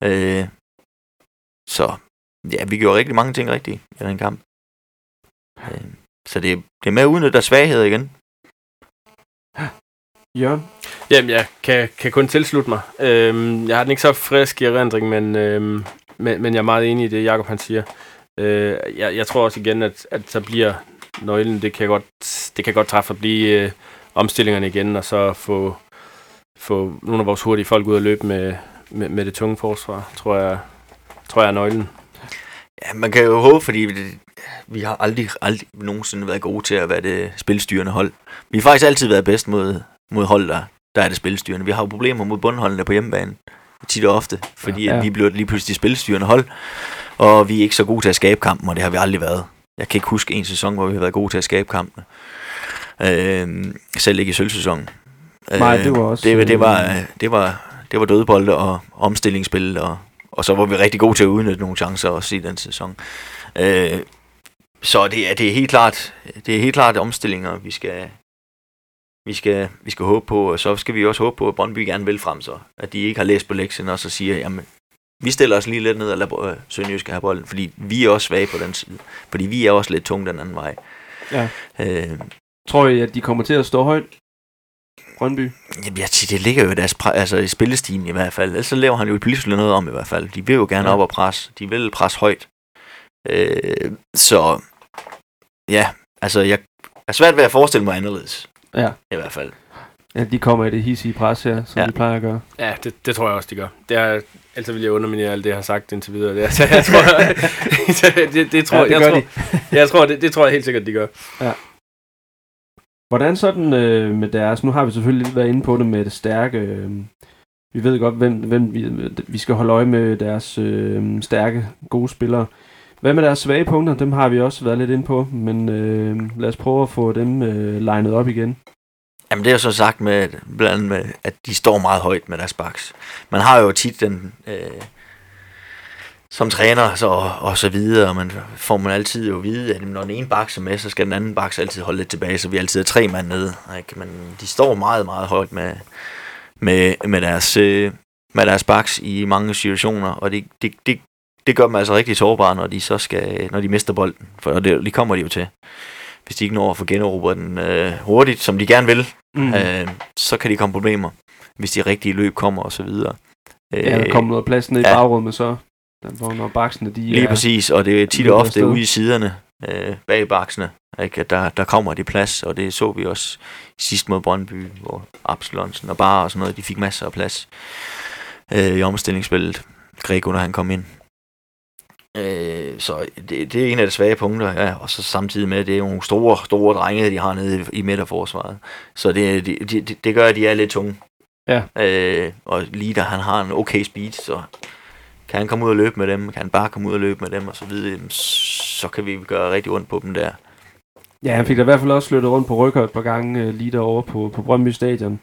Øh, så ja, vi gjorde rigtig mange ting rigtigt i den kamp. Øh, så det, det er med at udnytte deres svagheder igen. Jørgen? Jamen, jeg kan, kan kun tilslutte mig. Øhm, jeg har den ikke så frisk i erindring, men, øhm, men, men jeg er meget enig i det, Jacob han siger. Øh, jeg, jeg tror også igen, at, at så bliver nøglen, det kan godt, det kan godt træffe at blive øh, omstillingerne igen, og så få, få nogle af vores hurtige folk ud at løbe med, med, med det tunge forsvar, tror jeg, tror jeg er nøglen. Ja, man kan jo håbe, fordi det, vi har aldrig, aldrig nogensinde været gode til at være det spilstyrende hold. Vi har faktisk altid været bedst mod, mod hold, der, der er det spilstyrende. Vi har jo problemer mod bundholdene på hjemmebane, tit og ofte, fordi Ja. ja. vi bliver lige pludselig spilstyrende hold, og vi er ikke så gode til at skabe kampen, og det har vi aldrig været. Jeg kan ikke huske en sæson, hvor vi har været gode til at skabe kampene. Øh, selv ikke i sølvsæsonen. Nej, det var også, Det, det, var, øh, øh, det, var, det var dødbolde og omstillingsspil, og, og så var vi rigtig gode til at udnytte nogle chancer også i den sæson. Øh, så det er, det er helt klart, det er helt klart omstillinger, vi skal, vi skal, vi skal håbe på, og så skal vi også håbe på, at Brøndby gerne vil frem så. At de ikke har læst på lektien og så siger, jamen, vi stiller os lige lidt ned og lader øh, Sønderjyske have bolden, fordi vi er også svage på den side. Fordi vi er også lidt tunge den anden vej. Ja. Øh, Tror I, at de kommer til at stå højt? Brøndby? Jamen, jeg siger, det ligger jo i deres pre- altså i spillestigen i hvert fald. Ellers så laver han jo pludselig noget om i hvert fald. De vil jo gerne Ja. op og presse. De vil presse højt. Øh, så ja, altså jeg er svært ved at forestille mig anderledes. Ja. I hvert fald. Ja, de kommer i det hissige pres her, som Ja. de plejer at gøre. Ja, det, det tror jeg også, de gør. Det er, ellers vil jeg underminere alt det, jeg har sagt indtil videre. Det, er- så jeg tror, det, det, tror, Ja, det jeg, tror, de. jeg tror, det, det tror jeg helt sikkert, de gør. Hvordan sådan øh, med deres... Nu har vi selvfølgelig lidt været inde på det med det stærke... Øh, vi ved godt, hvem, hvem vi, vi skal holde øje med deres øh, stærke, gode spillere. Hvad med deres svage punkter? Dem har vi også været lidt inde på, men øh, lad os prøve at få dem øh, legnet op igen. Jamen det er jo så sagt med, blandt andet med, at de står meget højt med deres baks. Man har jo tit den, øh, som træner så, og så videre, og man får man altid jo at vide, at når den ene baks er med, så skal den anden baks altid holde lidt tilbage, så vi altid er tre mand nede. Ikke? Men de står meget, meget højt med, med, med deres, øh, med deres baks i mange situationer, og det, det, det, det gør dem altså rigtig sårbare, når de så skal, når de mister bolden, for det, det kommer de jo til. Hvis de ikke når at få generobret den øh, hurtigt, som de gerne vil, Mm. øh, så kan de komme problemer, hvis de rigtige løb kommer og så videre. Øh, ja, der kommer noget plads ned i ja. bagrummet så, hvor når baksene de Lige er... præcis, og det er tit og ofte ude i siderne øh, bag baksene, ikke? at der, der kommer de plads, og det så vi også sidst mod Brøndby, hvor Absalonsen og Bar og sådan noget, de fik masser af plads øh, i omstillingsspillet. Grego, når han kom ind. Så det, det er en af de svage punkter, ja, og så samtidig med, det er jo nogle store, store drenge, de har nede i, midterforsvaret. Så det, det, det, det gør, at de er lidt tunge. Ja. Øh, og lige da han har en okay speed, så kan han komme ud og løbe med dem, kan han bare komme ud og løbe med dem og så videre, så kan vi gøre rigtig ondt på dem der. Ja, han fik da i hvert fald også flyttet rundt på rykker et par gange øh, lige derovre på, på Brøndby Stadion.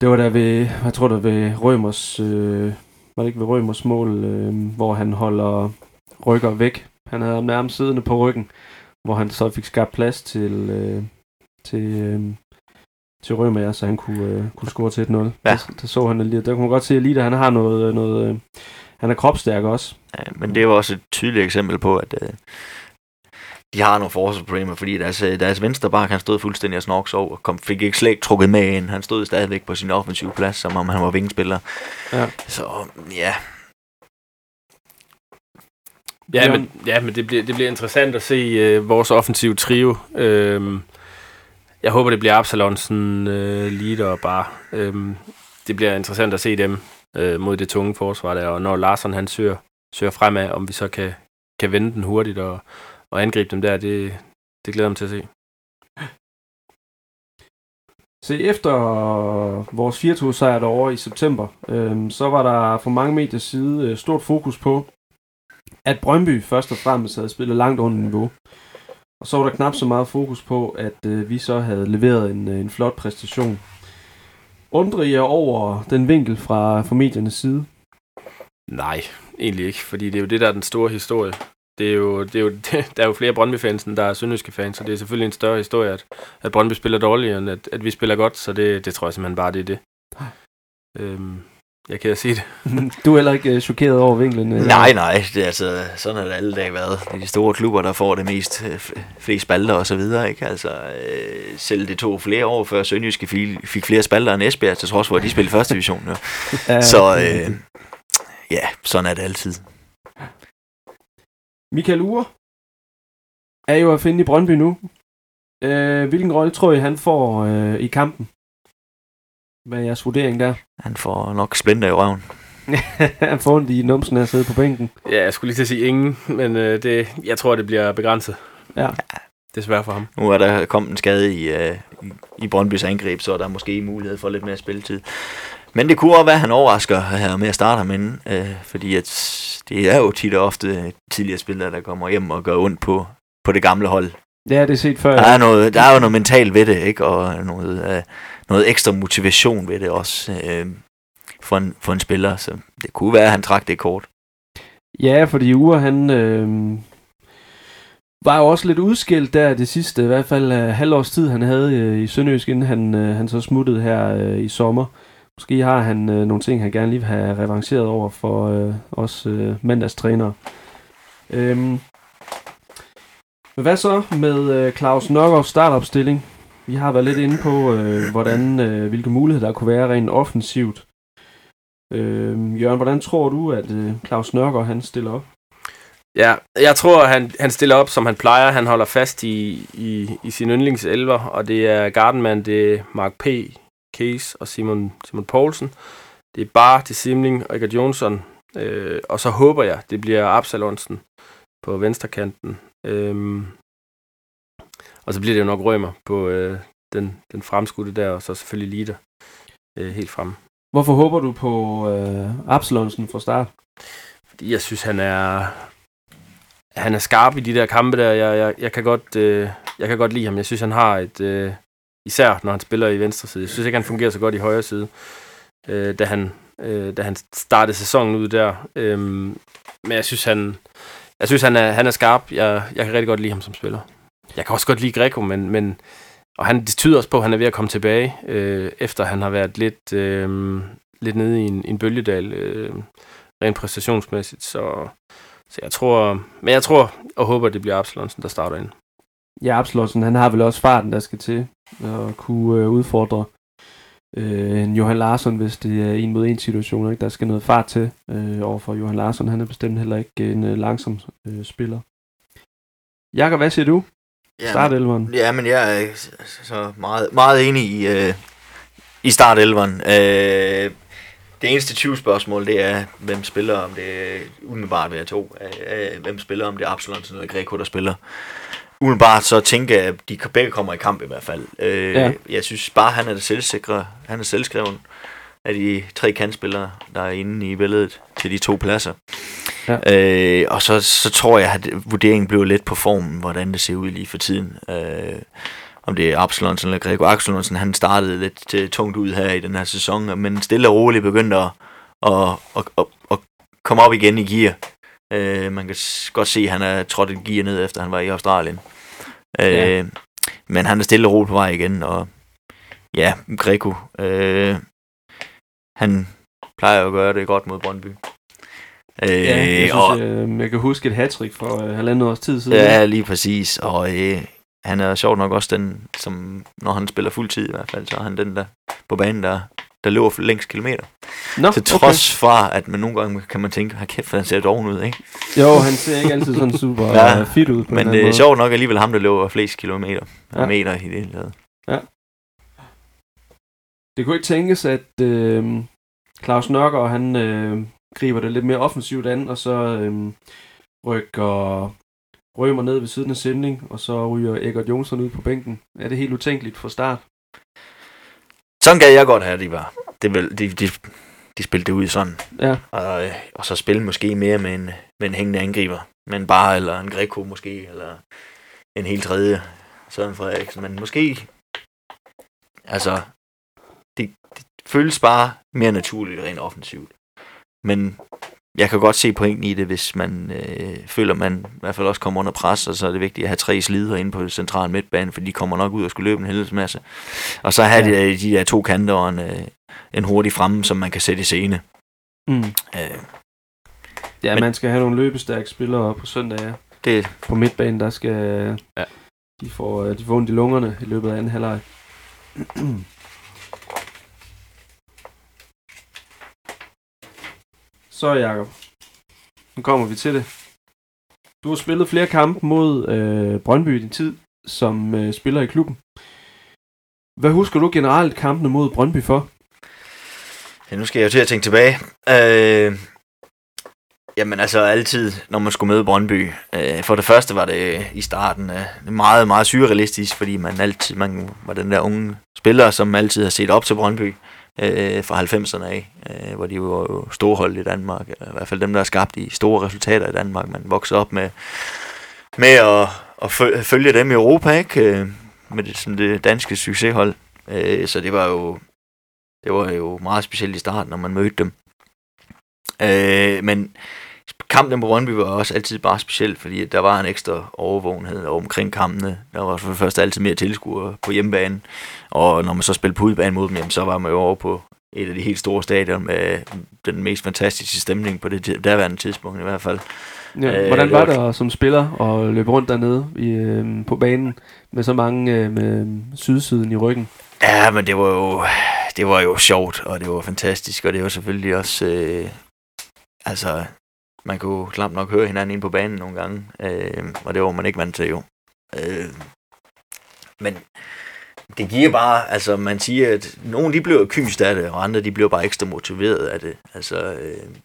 Det var der ved, jeg tror der ved Rømers, øh, var det ikke ved Rømers mål, øh, hvor han holder rykker væk. Han havde ham nærmest siddende på ryggen, hvor han så fik skabt plads til, øh, til, øh, til Rømer, så han kunne, øh, kunne score til 1-0. Ja. Der, der, så han lige, der kunne man godt se, at lige da han har noget, noget øh, han er kropstærk også. Ja, men det var også et tydeligt eksempel på, at øh, de har nogle forsvarsproblemer, fordi deres, øh, deres venstre bare han stod fuldstændig og snorks over, kom, fik ikke slet trukket med ind. Han stod stadigvæk på sin offensive plads, som om han var vingespiller. Ja. Så ja, Ja, men, ja, men det, bliver, det bliver interessant at se øh, vores offensive trio. Øhm, jeg håber, det bliver Absalonsen, øh, Lider og Bar. Øhm, det bliver interessant at se dem øh, mod det tunge forsvar der, og når Larsen han søger, søger fremad, om vi så kan, kan vende den hurtigt og, og angribe dem der, det, det glæder jeg mig til at se. Se, efter vores 4-2 sejr derovre i september, øhm, så var der fra mange mediers side øh, stort fokus på, at Brøndby først og fremmest havde spillet langt under niveau. Og så var der knap så meget fokus på, at øh, vi så havde leveret en, øh, en flot præstation. Undrer I jer over den vinkel fra, fra mediernes side? Nej, egentlig ikke, fordi det er jo det, der er den store historie. Det er jo, det er jo, der er jo flere Brøndby-fans, end der er Sønderjyske fans, så det er selvfølgelig en større historie, at, at Brøndby spiller dårligere, end at, at vi spiller godt, så det, det tror jeg simpelthen bare, det er det. Øhm, jeg kan sige det. du er heller ikke øh, chokeret over vinklen? øh, nej, nej, det er altså, sådan har det alle dage været. Det er de store klubber, der får det mest, øh, flest spalter og så videre, ikke? Altså, øh, selv det tog flere år før Sønderjyske fik, fik flere spalter end Esbjerg, til trods for, at de spillede første division. Jo. Ja, Så øh, ja, sådan er det altid. Michael Ure er jo at finde i Brøndby nu. Øh, hvilken rolle tror I, han får øh, i kampen? Hvad er jeres vurdering der? Han får nok splinter i røven. han får ondt i numsen af at sidde på bænken. Ja, jeg skulle lige til at sige ingen, men øh, det, jeg tror, det bliver begrænset. Ja. Desværre for ham. Nu er der kommet en skade i, øh, i- Brøndbys angreb, så er der måske mulighed for lidt mere spilletid. Men det kunne også være, at han overrasker her med at starte ham inden, øh, fordi at det er jo tit og ofte tidligere spillere, der kommer hjem og gør ondt på, på det gamle hold. Ja, det er set før. Der er, noget, der er jo noget mentalt ved det, ikke? og noget, øh, noget ekstra motivation ved det også øh, for, en, for en spiller. Så det kunne være, at han trak det kort. Ja, fordi Ure, han øh, var jo også lidt udskilt der det sidste, i hvert fald øh, halvårs tid, han havde øh, i Sønderjysk, inden han, øh, han så smuttede her øh, i sommer. Måske har han øh, nogle ting, han gerne lige vil have revanceret over for øh, os øh, mandagstrænere. Øhm, hvad så med øh, Claus Nørgaards startopstilling? Vi har været lidt inde på, øh, hvordan, øh, hvilke muligheder der kunne være rent offensivt. Øh, Jørgen, hvordan tror du, at øh, Claus Nørgaard han stiller op? Ja, jeg tror, han, han stiller op, som han plejer. Han holder fast i, i, i sin yndlingselver, og det er Gardenman, det er Mark P., Case og Simon, Simon Poulsen. Det er bare til Simling og Edgar Jonsson. Øh, og så håber jeg, det bliver Absalonsen på venstrekanten. Øhm, og så bliver det jo nok Rømer på øh, den, den fremskudte der, og så selvfølgelig Lider øh, helt frem. Hvorfor håber du på øh, Absalonsen fra start? Fordi jeg synes, han er, han er skarp i de der kampe der. Jeg, jeg, jeg, kan, godt, øh, jeg kan godt lide ham. Jeg synes, han har et... Øh, især når han spiller i venstre side. Jeg synes ikke, han fungerer så godt i højre side, øh, da, han, øh, da han startede sæsonen ud der. Øh, men jeg synes, han, jeg synes, han er, han er skarp. Jeg, jeg kan rigtig godt lide ham som spiller. Jeg kan også godt lide Greco, men, men og han, det tyder også på, at han er ved at komme tilbage, øh, efter han har været lidt, øh, lidt nede i en, en bølgedal, øh, rent præstationsmæssigt. Så, så jeg tror, men jeg tror og håber, at det bliver Absalonsen, der starter ind. Ja, Absalonsen, han har vel også farten, der skal til at kunne øh, udfordre øh, Johan Larsson, hvis det er en mod en situation, ikke? der skal noget fart til øh, overfor Johan Larsson. Han er bestemt heller ikke en øh, langsom øh, spiller. Jakob, hvad siger du? Ja, Startelveren. Ja, men jeg er så meget, meget enig i, øh, i startelveren. Øh, det eneste 20 spørgsmål, det er, hvem spiller, om det umiddelbart ved to. Øh, hvem spiller, om det Absalon eller Greco, der spiller. Umiddelbart så tænker jeg, at de begge kommer i kamp i hvert fald. Øh, Ja. Jeg synes bare, han er det selvsikre. Han er selvskreven af de tre kandspillere, der er inde i billedet til de to pladser. Ja. Øh, og så, så tror jeg, at vurderingen blev lidt på formen, hvordan det ser ud lige for tiden. Øh, om det er Absalonsen eller Gregor Absalonsen, han startede lidt øh, tungt ud her i den her sæson, men stille og roligt begyndte at, at, at, at, at komme op igen i gear. Øh, man kan godt se, at han er trådt et gear ned, efter han var i Australien. Øh, Ja. Men han er stille og roligt på vej igen, og ja, Greco, øh, han plejer jo at gøre det godt mod Brøndby. Øh, Ja, jeg, synes, og, øh, jeg kan huske et hattrick for øh, halvandet års tid siden. Ja, lige præcis. Og øh, han er sjovt nok også den, som når han spiller fuldtid i hvert fald, så er han den der på banen, der, der løber længst kilometer. Nå, Til trods for, at man nogle gange kan man tænke, har kæft, han ser doven ud, ikke? Okay. Jo, han ser ikke altid sådan super Ja, ja, fit ud på Men en det er sjovt nok alligevel ham, der løber flest kilometer. Ja. Ja. Meter i det hele taget. Det kunne ikke tænkes, at øh, Claus Nørgaard, han øh, griber det lidt mere offensivt an, og så øh, rykker Rømer ned ved siden af Sinding, og så ryger Egert Jonsson ud på bænken. Er det helt utænkeligt fra start? Sådan gad jeg godt have, de var. Det vil, de, de, de spillede det ud sådan. Ja, Og, øh, og så spille måske mere med en, med en hængende angriber. Med en bar eller en Greco måske, eller en helt tredje Søren Frederiksen. Men måske, altså, det, det føles bare mere naturligt rent offensivt. Men jeg kan godt se pointen i det, hvis man øh, føler, man i hvert fald også kommer under pres, og så er det vigtigt at have tre slider inde på central midtbane, for de kommer nok ud og skulle løbe en helvedes masse. Og så have Ja. de, de der to kanter og en, øh, en hurtig fremme, som man kan sætte i scene. mm. Øh, ja Men- man skal have nogle løbestærke spillere på søndag ja. det, på midtbanen, der skal... Ja. De får, øh, de får ondt i lungerne i løbet af anden halvleg. Så Jacob, nu kommer vi til det. Du har spillet flere kampe mod øh, Brøndby i din tid som øh, spiller i klubben. Hvad husker du generelt kampene mod Brøndby for? Ja, nu skal jeg jo til at tænke tilbage. Øh, jamen altså altid, når man skulle møde Brøndby. Øh, for det første var det i starten øh, meget, meget surrealistisk, fordi man altid man var den der unge spiller, som altid har set op til Brøndby øh, Øh, fra 90'erne af, øh, hvor de var jo store hold i Danmark, eller i hvert fald dem, der har skabt de store resultater i Danmark. Man voksede op med, med at, at følge dem i Europa, ikke? Øh, med det, sådan det danske succeshold. Øh, så det var jo det var jo meget specielt i starten, når man mødte dem. Øh, men kampen på Brøndby var også altid bare speciel, fordi der var en ekstra overvågenhed omkring kampene. Der var for det første altid mere tilskuere på hjemmebane, og når man så spillede på udebane mod dem, jamen, så var man jo over på et af de helt store stadion med den mest fantastiske stemning på det derværende tidspunkt i hvert fald. Ja, Øh, hvordan var det som spiller at løbe rundt dernede i, øh, på banen med så mange øh, med sydsiden i ryggen? Ja, men det var jo, det var jo sjovt, og det var fantastisk, og det var selvfølgelig også, øh, altså, man kunne klamt nok høre hinanden ind på banen nogle gange, øh, og det var man ikke vant til jo. Øh, men det giver bare, altså man siger, at nogle de bliver kyst af det, og andre de bliver bare ekstra motiveret af det. Altså, øh,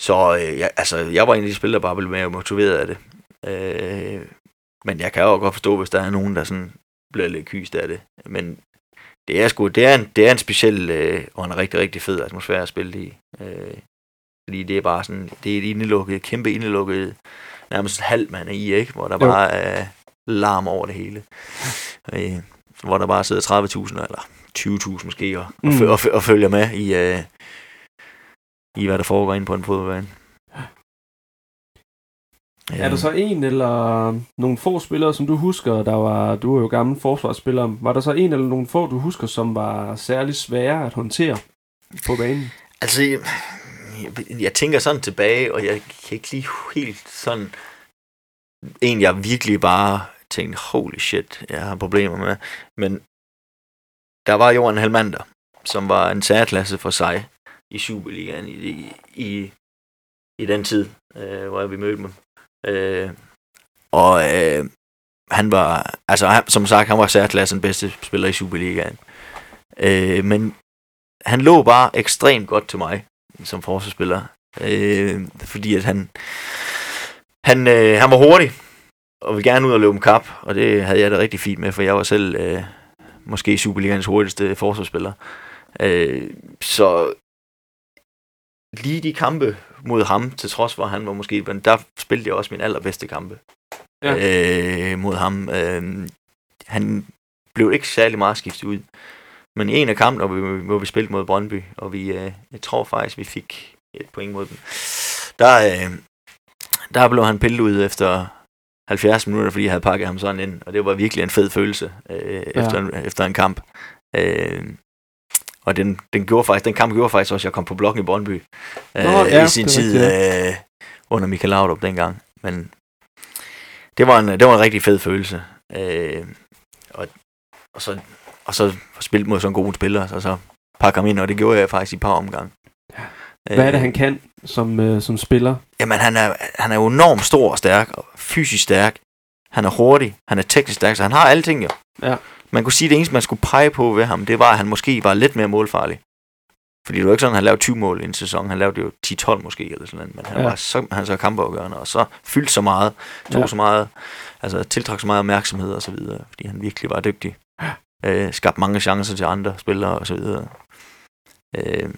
så øh, jeg, altså, jeg var en af de spillere, der bare blev mere motiveret af det. Øh, men jeg kan jo godt forstå, hvis der er nogen, der sådan bliver lidt kyst af det. Men det er sgu, det er en, det er en speciel øh, og en rigtig, rigtig fed atmosfære at spille i. Øh, fordi det er bare sådan, det er et indelukket, kæmpe indelukket, nærmest halv man er i, ikke? Hvor der Jo. bare er larm over det hele. Øh, hvor der bare sidder 30.000 eller 20.000 måske og, mm. og, og, og, følger med i, øh, i, hvad der foregår inde på en fodboldbane. Er der så en eller nogle få spillere, som du husker, der var, du er jo gammel forsvarsspiller, var der så en eller nogle få, du husker, som var særlig svære at håndtere på banen? Altså, jeg, jeg, tænker sådan tilbage, og jeg kan ikke lige helt sådan... En, jeg virkelig bare tænkte, holy shit, jeg har problemer med. Men der var Johan Halmander, som var en særklasse for sig i Superligaen i, i, i, i den tid, øh, hvor vi mødte dem. Øh, og øh, han var, altså han, som sagt, han var særklassen bedste spiller i Superligaen. Øh, men han lå bare ekstremt godt til mig som forsvarsspiller. Øh, fordi at han, han, øh, han var hurtig, og ville gerne ud og løbe om kap, og det havde jeg da rigtig fint med, for jeg var selv øh, måske Superligans hurtigste forsvarsspiller. Øh, så lige de kampe mod ham, til trods for, at han var måske, men der spillede jeg også min allerbedste kampe Ja. øh, mod ham. Øh, han blev ikke særlig meget skiftet ud. Men i en af kampene, hvor vi, hvor vi spillede mod Brøndby, og vi, øh, jeg tror faktisk, vi fik et point mod dem, der, øh, der blev han pillet ud efter 70 minutter, fordi jeg havde pakket ham sådan ind, og det var virkelig en fed følelse øh, ja. efter, en, efter en kamp. Øh, og den, den, gjorde faktisk, den kamp gjorde faktisk også, at jeg kom på blokken i Brøndby øh, Nå, ja, i sin tid rigtigt, øh, under Michael Laudrup dengang. Men det var en, det var en rigtig fed følelse. Øh, og, og, så, og så spille mod sådan en god spiller, og så pakke ham ind, og det gjorde jeg faktisk i et par omgange. Hvad er det, han kan som, øh, som spiller? Jamen, han er, han er jo enormt stor og stærk, og fysisk stærk. Han er hurtig, han er teknisk stærk, så han har alle ting jo. Ja. Man kunne sige, at det eneste, man skulle pege på ved ham, det var, at han måske var lidt mere målfarlig. Fordi det var ikke sådan, at han lavede 20 mål i en sæson. Han lavede jo 10-12 måske, eller sådan noget. Men han Ja. ja. var så, han så kampafgørende, og så fyldte så meget, tog Ja. ja. så meget, altså tiltrak så meget opmærksomhed og så videre, fordi han virkelig var dygtig. Øh, skabte mange chancer til andre spillere og så videre. Øh,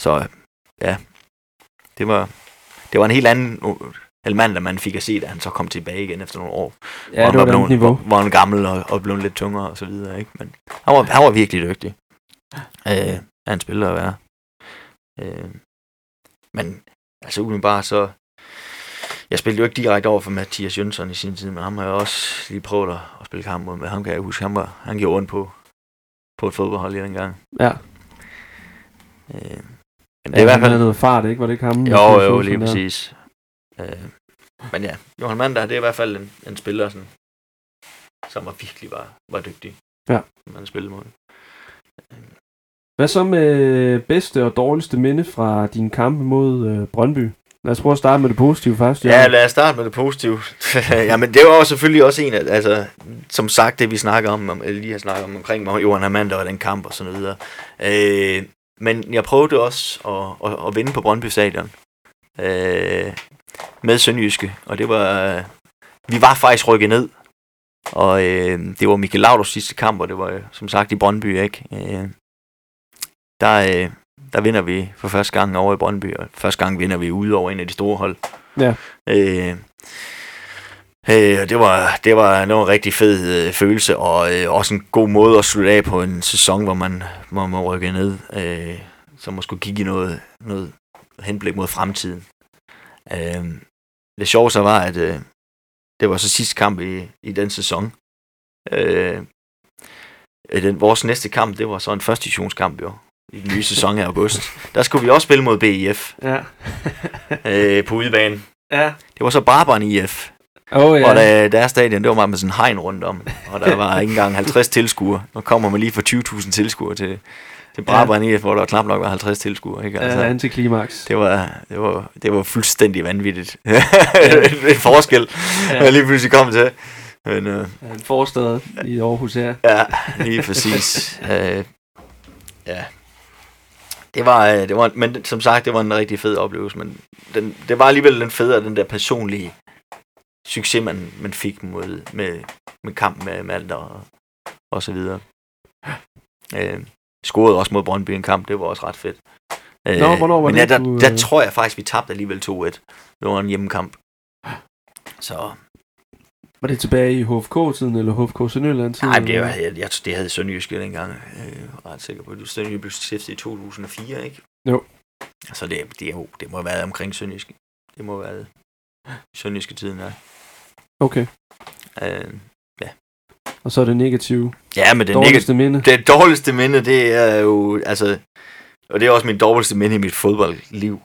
så ja, det var, det var en helt anden at man fik at se, da han så kom tilbage igen efter nogle år. Ja, det hvor var han et blev, andet niveau. Hvor, han var gammel og, og blev lidt tungere og så videre, ikke? Men han var, han var virkelig dygtig. Øh, en spiller at være. Øh, men altså umiddelbart så... Jeg spillede jo ikke direkte over for Mathias Jønsson i sin tid, men ham har jeg også lige prøvet at, at spille kamp mod. Men ham kan jeg huske, han, var, han gjorde ondt på, på et fodboldhold i den gang. Ja, Øh, men det ja er i hvert fald... noget fart, ikke? Var det ikke ham? Jo, jo, Jønsson lige der? præcis. Øh, men ja, Johan Mander, det er i hvert fald en, en spiller, sådan, som var virkelig var, var dygtig. Ja. Man spillede mod. Hvad så med bedste og dårligste minde fra din kampe mod øh, Brøndby? Lad os prøve at starte med det positive først. Ja, lad os starte med det positive. Jamen, det var jo selvfølgelig også en af, altså, som sagt, det vi snakker om, om lige har snakket om omkring Johan Amander og den kamp og sådan videre. Øh, men jeg prøvede også at, at, at vinde på Brøndby Stadion. Øh, med Sønderjyske, og det var, vi var faktisk rykket ned. Og øh, det var Michael Lauders sidste kamp, og det var øh, som sagt i Brøndby, ikke? Øh, der, øh, der vinder vi for første gang over i Brøndby, og første gang vinder vi ude over en af de store hold. Ja. Øh, øh, det var, det var det var en rigtig fed øh, følelse, og øh, også en god måde at slutte af på en sæson, hvor man, hvor man rykker ned, øh, så man skulle kigge i noget, noget henblik mod fremtiden. Øh, det sjove så var, at øh, det var så sidste kamp i, i den sæson. Øh, den, vores næste kamp, det var så en første divisionskamp jo. I den nye sæson i august. Der skulle vi også spille mod BIF Ja. øh, på udebane. Ja. Det var så Brabrand IF, Oh, ja. og ja. der, deres stadion, det var bare med sådan en hegn rundt om, og der var ikke engang 50 tilskuere. Nu kommer man lige for 20.000 tilskuere til, til Brabrand IF, hvor der knap nok var 50 tilskuere. Ikke? Altså, Ja, antiklimaks. det, var, det, var, det var fuldstændig vanvittigt. en, en forskel, ja. Ja. jeg lige pludselig kom til. Men, øh, Ja, En forstad i Aarhus her. Ja, lige præcis. øh, ja. Det var, øh, det var, men som sagt, det var en rigtig fed oplevelse, men den, det var alligevel den federe, den der personlige succes, man, man fik mod, med, med kampen med Malte og, og så videre. Øh, scorede også mod Brøndby en kamp, det var også ret fedt. Øh, Nå, hvornår var men det, ja, der, du, der øh, tror jeg faktisk, vi tabte alligevel 2-1. Det var en hjemmekamp. Så Var det tilbage i HFK-tiden, eller HFK Sønderjylland-tiden? Nej, det, var, jeg, jeg, det havde Sønderjyske dengang. Øh, jeg er ret sikker på, at Sønderjyske blev stiftet i 2004, ikke? Jo. Så det, det, er jo, det må have været omkring Sønderjyske. Det må have været Sønderjyske tiden, ja. Okay. Øh, Og så er det negative. ja, men det, Dårligste minde. det dårligste minde, det er jo, altså, og det er også min dårligste minde i mit fodboldliv,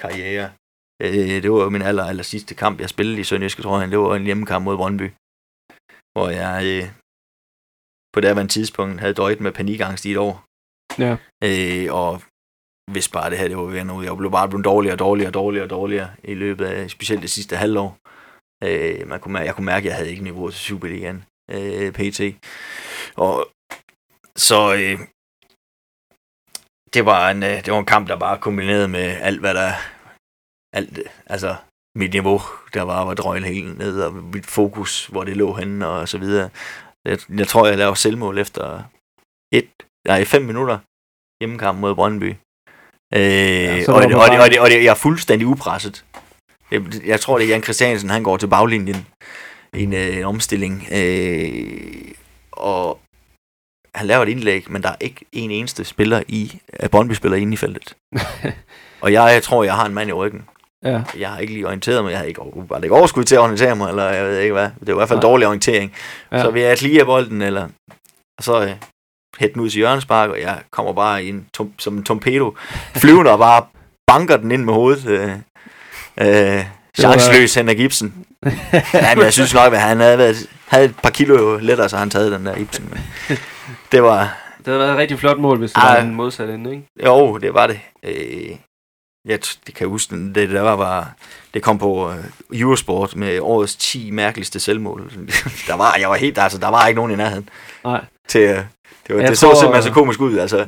karriere. Øh, det var jo min aller, aller sidste kamp, jeg spillede i Sønderjyske, tror jeg. Det var en hjemmekamp mod Brøndby, hvor jeg øh, på det her tidspunkt havde døjet med panikangst i et år. Ja. Øh, og hvis bare det her, det var ved noget. Jeg blev bare blevet dårligere og dårligere og dårligere og dårligere i løbet af specielt det sidste halvår. Øh, man kunne, jeg kunne mærke, at jeg havde ikke niveau til Superligaen øh, PT. Og så øh, det var en øh, det var en kamp, der bare kombinerede med alt, hvad der alt, altså mit niveau, der var, var drøgn helt ned, og mit fokus, hvor det lå henne, og så videre. Jeg, jeg tror, jeg lavede selvmål efter et, nej, fem minutter hjemmekamp mod Brøndby. Øh, ja, og, det, og, det, og, det, og det, jeg er fuldstændig upresset. Jeg, jeg tror, det er Jan Christiansen, han går til baglinjen i en, øh, en omstilling. Øh, og han laver et indlæg, men der er ikke en eneste spiller i, af Brøndby-spiller inde i feltet. Og jeg, jeg tror, jeg har en mand i ryggen. Ja. Jeg har ikke lige orienteret mig. Jeg har ikke, bare ikke overskud til at orientere mig, eller jeg ved ikke hvad. Det var i hvert fald Nej. dårlig orientering. Ja. Ja. Så vil jeg lige af bolden, eller og så øh, hætte den ud til hjørnespark, og jeg kommer bare i en tom, som en torpedo, flyvende og bare banker den ind med hovedet. Øh, øh, chanceløs Henrik Gibson. Ja, men jeg synes nok, at han havde, været, havde et par kilo lettere, så han taget den der Ibsen. Men det var, Det havde været et rigtig flot mål, hvis det Ej. var en modsat ende, ikke? jo, det var det. Øh, jeg, det kan jeg huske, det der var, var det kom på uh, Eurosport med årets 10 mærkeligste selvmål. der var, jeg var helt, altså, der var ikke nogen i nærheden. Nej. Til, uh, det var, Jeg det så tror- simpelthen så komisk ud, altså.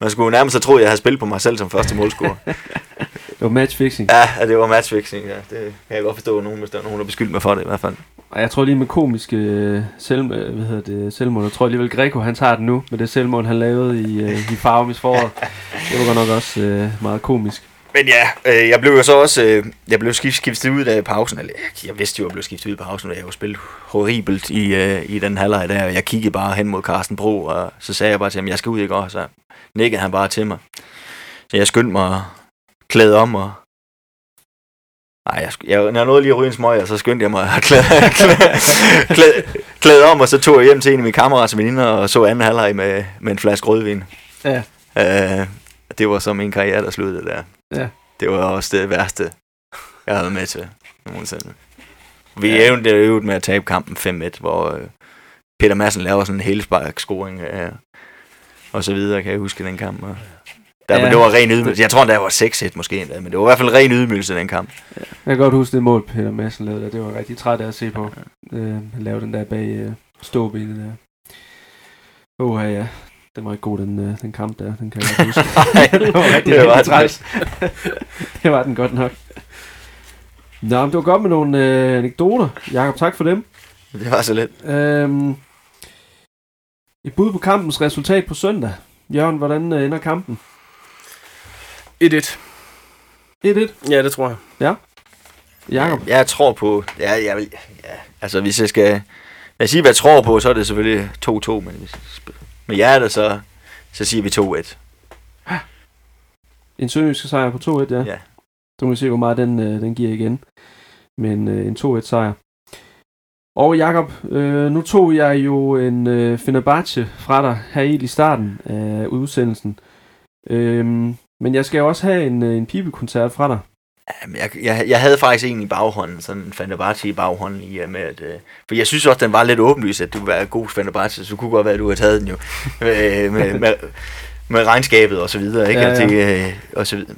Man skulle nærmest have troet, at jeg havde spillet på mig selv som første målscorer. Det var matchfixing. ja, det var matchfixing, ja. Det kan jeg godt forstå, at nogen, hvis der er nogen, der beskyldt mig for det i hvert fald. Og jeg tror lige med komiske øh, selv, øh, hvad hedder det, selvmål, jeg tror alligevel Greco, han tager den nu, med det selvmål, han lavede i, øh, i Farmis foråret. Det var godt nok også øh, meget komisk. Men ja, øh, jeg blev jo så også, øh, jeg blev skift, skiftet ud af pausen, eller jeg, jeg vidste jo, at jeg blev skiftet ud af pausen, og jeg jo spillet horribelt i, øh, i den halvleg der, og jeg kiggede bare hen mod Carsten Bro, og så sagde jeg bare til ham, jeg skal ud i går, så nikkede han bare til mig. Så jeg skyndte mig klæde om, og Nej, jeg, jeg, når jeg nåede lige at ryge en smøg, så skyndte jeg mig at klæde, klæde, klæde, klæde om, og så tog jeg hjem til en af mine kammerats veninder, og så anden halvleg med, med en flaske rødvin. Ja. Øh, det var så min karriere, der sluttede der. Ja. Det var også det værste, jeg havde med til nogensinde. Vi Ja. ja. evnede det øvet med at tabe kampen 5-1, hvor øh, Peter Madsen laver sådan en helspark-scoring øh, og så videre, kan jeg huske den kamp. Og der, Ja. ja. Det var ren ydmygelse. Jeg tror, der var 6-1 måske endda, men det var i hvert fald ren ydmygelse, den kamp. Jeg kan godt huske det mål, Peter Madsen lavede der. Det var rigtig træt af at se på. Øh, han lavede den der bag øh, ståbenet der. Åh, ja, ja. Den var ikke god, den, øh, den kamp der. Den kan jeg godt huske. Nej, det var rigtig, det var træls. det var den godt nok. Nå, men det var godt med nogle øh, anekdoter. Jakob, tak for dem. Det var så lidt. Øhm, et bud på kampens resultat på søndag. Jørgen, hvordan øh, ender kampen? 1-1. 1-1. Ja, det tror jeg. Jakob? Jeg tror på... Ja, jeg vil, ja, altså, hvis jeg skal... Lad os sige, hvad jeg tror på, så er det selvfølgelig 2-2, men hvis jeg spiller med hjertet, så, så siger vi 2-1. En sønderjysk sejr på 2-1, ja. Ja. Så må vi se, hvor meget den, øh, den giver igen. Men øh, en 2-1 sejr. Og Jakob, øh, nu tog jeg jo en øh, Fenerbahce fra dig her i i starten af udsendelsen. Øhm, men jeg skal jo også have en, øh, en pibekoncert fra dig. Jeg, jeg, jeg havde faktisk en i baghånden, sådan en Fenerbahce i baghånden, i med at, øh, for jeg synes også, den var lidt åbenlyst, at du var god Fenerbahce, så det kunne godt være, at du havde taget den jo, øh, med, med, med regnskabet og så videre, ikke? Ja, Ja. Det, øh, og så videre.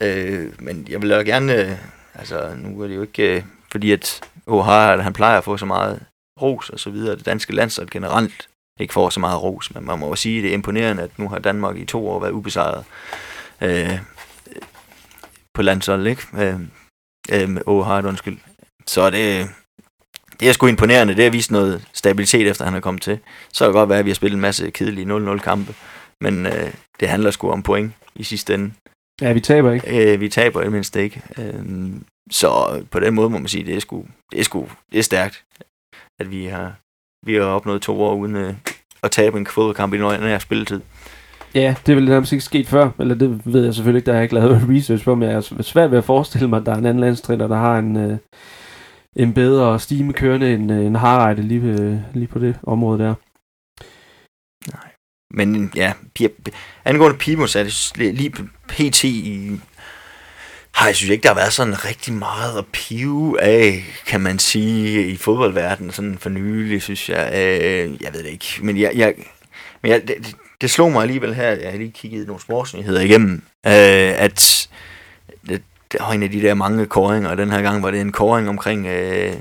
Øh, men jeg vil jo gerne, øh, altså nu er det jo ikke, øh, fordi at O'Hara, han plejer at få så meget ros og så videre, det danske landshold generelt ikke får så meget ros, men man må jo sige, at det er imponerende, at nu har Danmark i to år været ubesejret. Øh, på landsholdet, ikke? Øh, øh, O'Hart, undskyld. Så det, det er sgu imponerende. Det har vist noget stabilitet, efter han er kommet til. Så kan det godt være, at vi har spillet en masse kedelige 0-0 kampe, men øh, det handler sgu om point i sidste ende. Ja, vi taber ikke. Øh, vi taber i det mindste ikke. Øh, så på den måde må man sige, det er sgu, det er sgu det er stærkt, at vi har, vi har opnået to år uden øh, at tabe en fodboldkamp i den her spilletid. Ja, det er vel nærmest ikke sket før. Eller det ved jeg selvfølgelig ikke, der har jeg ikke lavet research på, men jeg er svært ved at forestille mig, at der er en anden landstræner, der har en, øh, en bedre stime kørende end, øh, end Harreide lige, øh, lige på det område der. Men ja, angående Pimo, så er det lige pt. i har jeg synes ikke, der har været sådan rigtig meget at pive af, kan man sige, i fodboldverdenen, sådan for nylig, synes jeg. Øh, jeg ved det ikke, men jeg, jeg, men jeg, det, det slog mig alligevel her, jeg har lige kigget nogle sportsnyheder igennem, øh, at det, der var en af de der mange kåringer, og den her gang var det en kåring omkring, øh,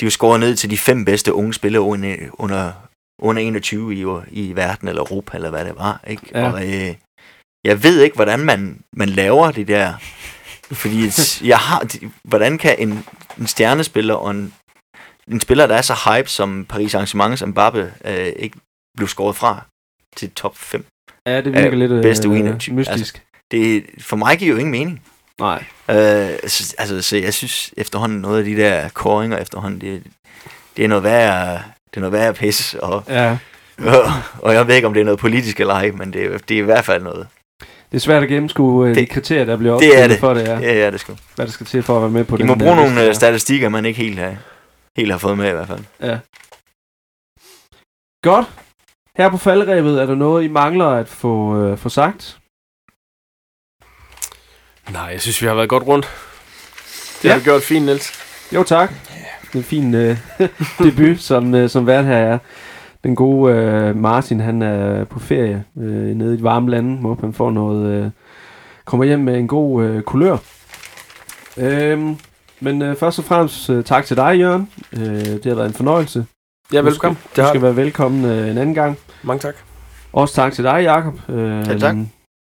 de var skåret ned til de fem bedste unge spillere under, under, under 21 i, i verden, eller Europa, eller hvad det var. Ikke? Ja. Og, øh, jeg ved ikke, hvordan man, man laver det der. Fordi jeg har, hvordan kan en, en stjernespiller og en, en spiller, der er så hype som Paris Saint-Germain, som Mbappe, øh, ikke blev skåret fra til top 5. Ja, det virker lidt øh, bedste winner. mystisk. Det, for mig giver jo ingen mening. Nej. Øh, så, altså, så jeg synes efterhånden, noget af de der koringer efterhånden, det, det er noget værre, det er noget værre pis, og, Ja, og, og jeg ved ikke, om det er noget politisk eller ej, men det, er- det er i hvert fald noget. det er svært at gennemskue øh, de Det- kriterier, der bliver det er opstillet det. for det, ja. Ja, ja, det skal. Hvad der skal til for at være med på De den må øh, bruge nogle liste øh, statistikker, man ikke helt har, helt har fået med i hvert fald. Ja. Godt. Her på faldrebet er der noget, I mangler at få, øh, få sagt. Nej, jeg synes, vi har været godt rundt. Det Ja. har vi gjort fint, Niels. Jo, tak. Det er en fin øh, debut, som, øh, som vært her er. Den gode øh, Martin, han er på ferie øh, nede i et varme lande. Må han får noget... Øh, kommer hjem med en god øh, kulør. Øhm, men øh, først og fremmest øh, tak til dig, Jørgen. Øh, det har været en fornøjelse. Ja, Du velkommen. Skal, du skal være velkommen øh, en anden gang. Mange tak. Også tak til dig, Jakob. Øh, Selv tak.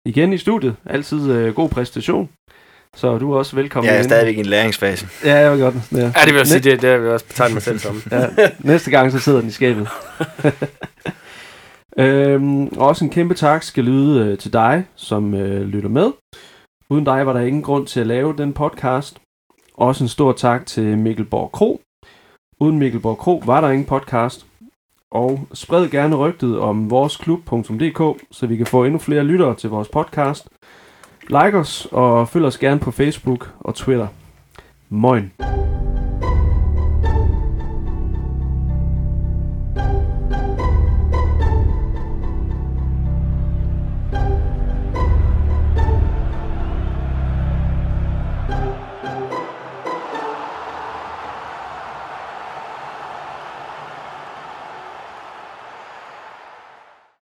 Igen i studiet. Altid øh, god præstation. Så du er også velkommen. Jeg er stadigvæk i en læringsfase. Ja, jeg vil godt. Ja. Ja, det vil jeg sige, det, det har vi også betegnet mig selv som. Ja, næste gang, så sidder den i skabet. øhm, også en kæmpe tak skal lyde øh, til dig, som øh, lytter med. Uden dig var der ingen grund til at lave den podcast. Også en stor tak til Mikkel Borg Kro. Uden Mikkel Borg Kro var der ingen podcast. Og spred gerne rygtet om voresklub.dk, så vi kan få endnu flere lyttere til vores podcast. Like os og følg os gerne på Facebook og Twitter. Moin.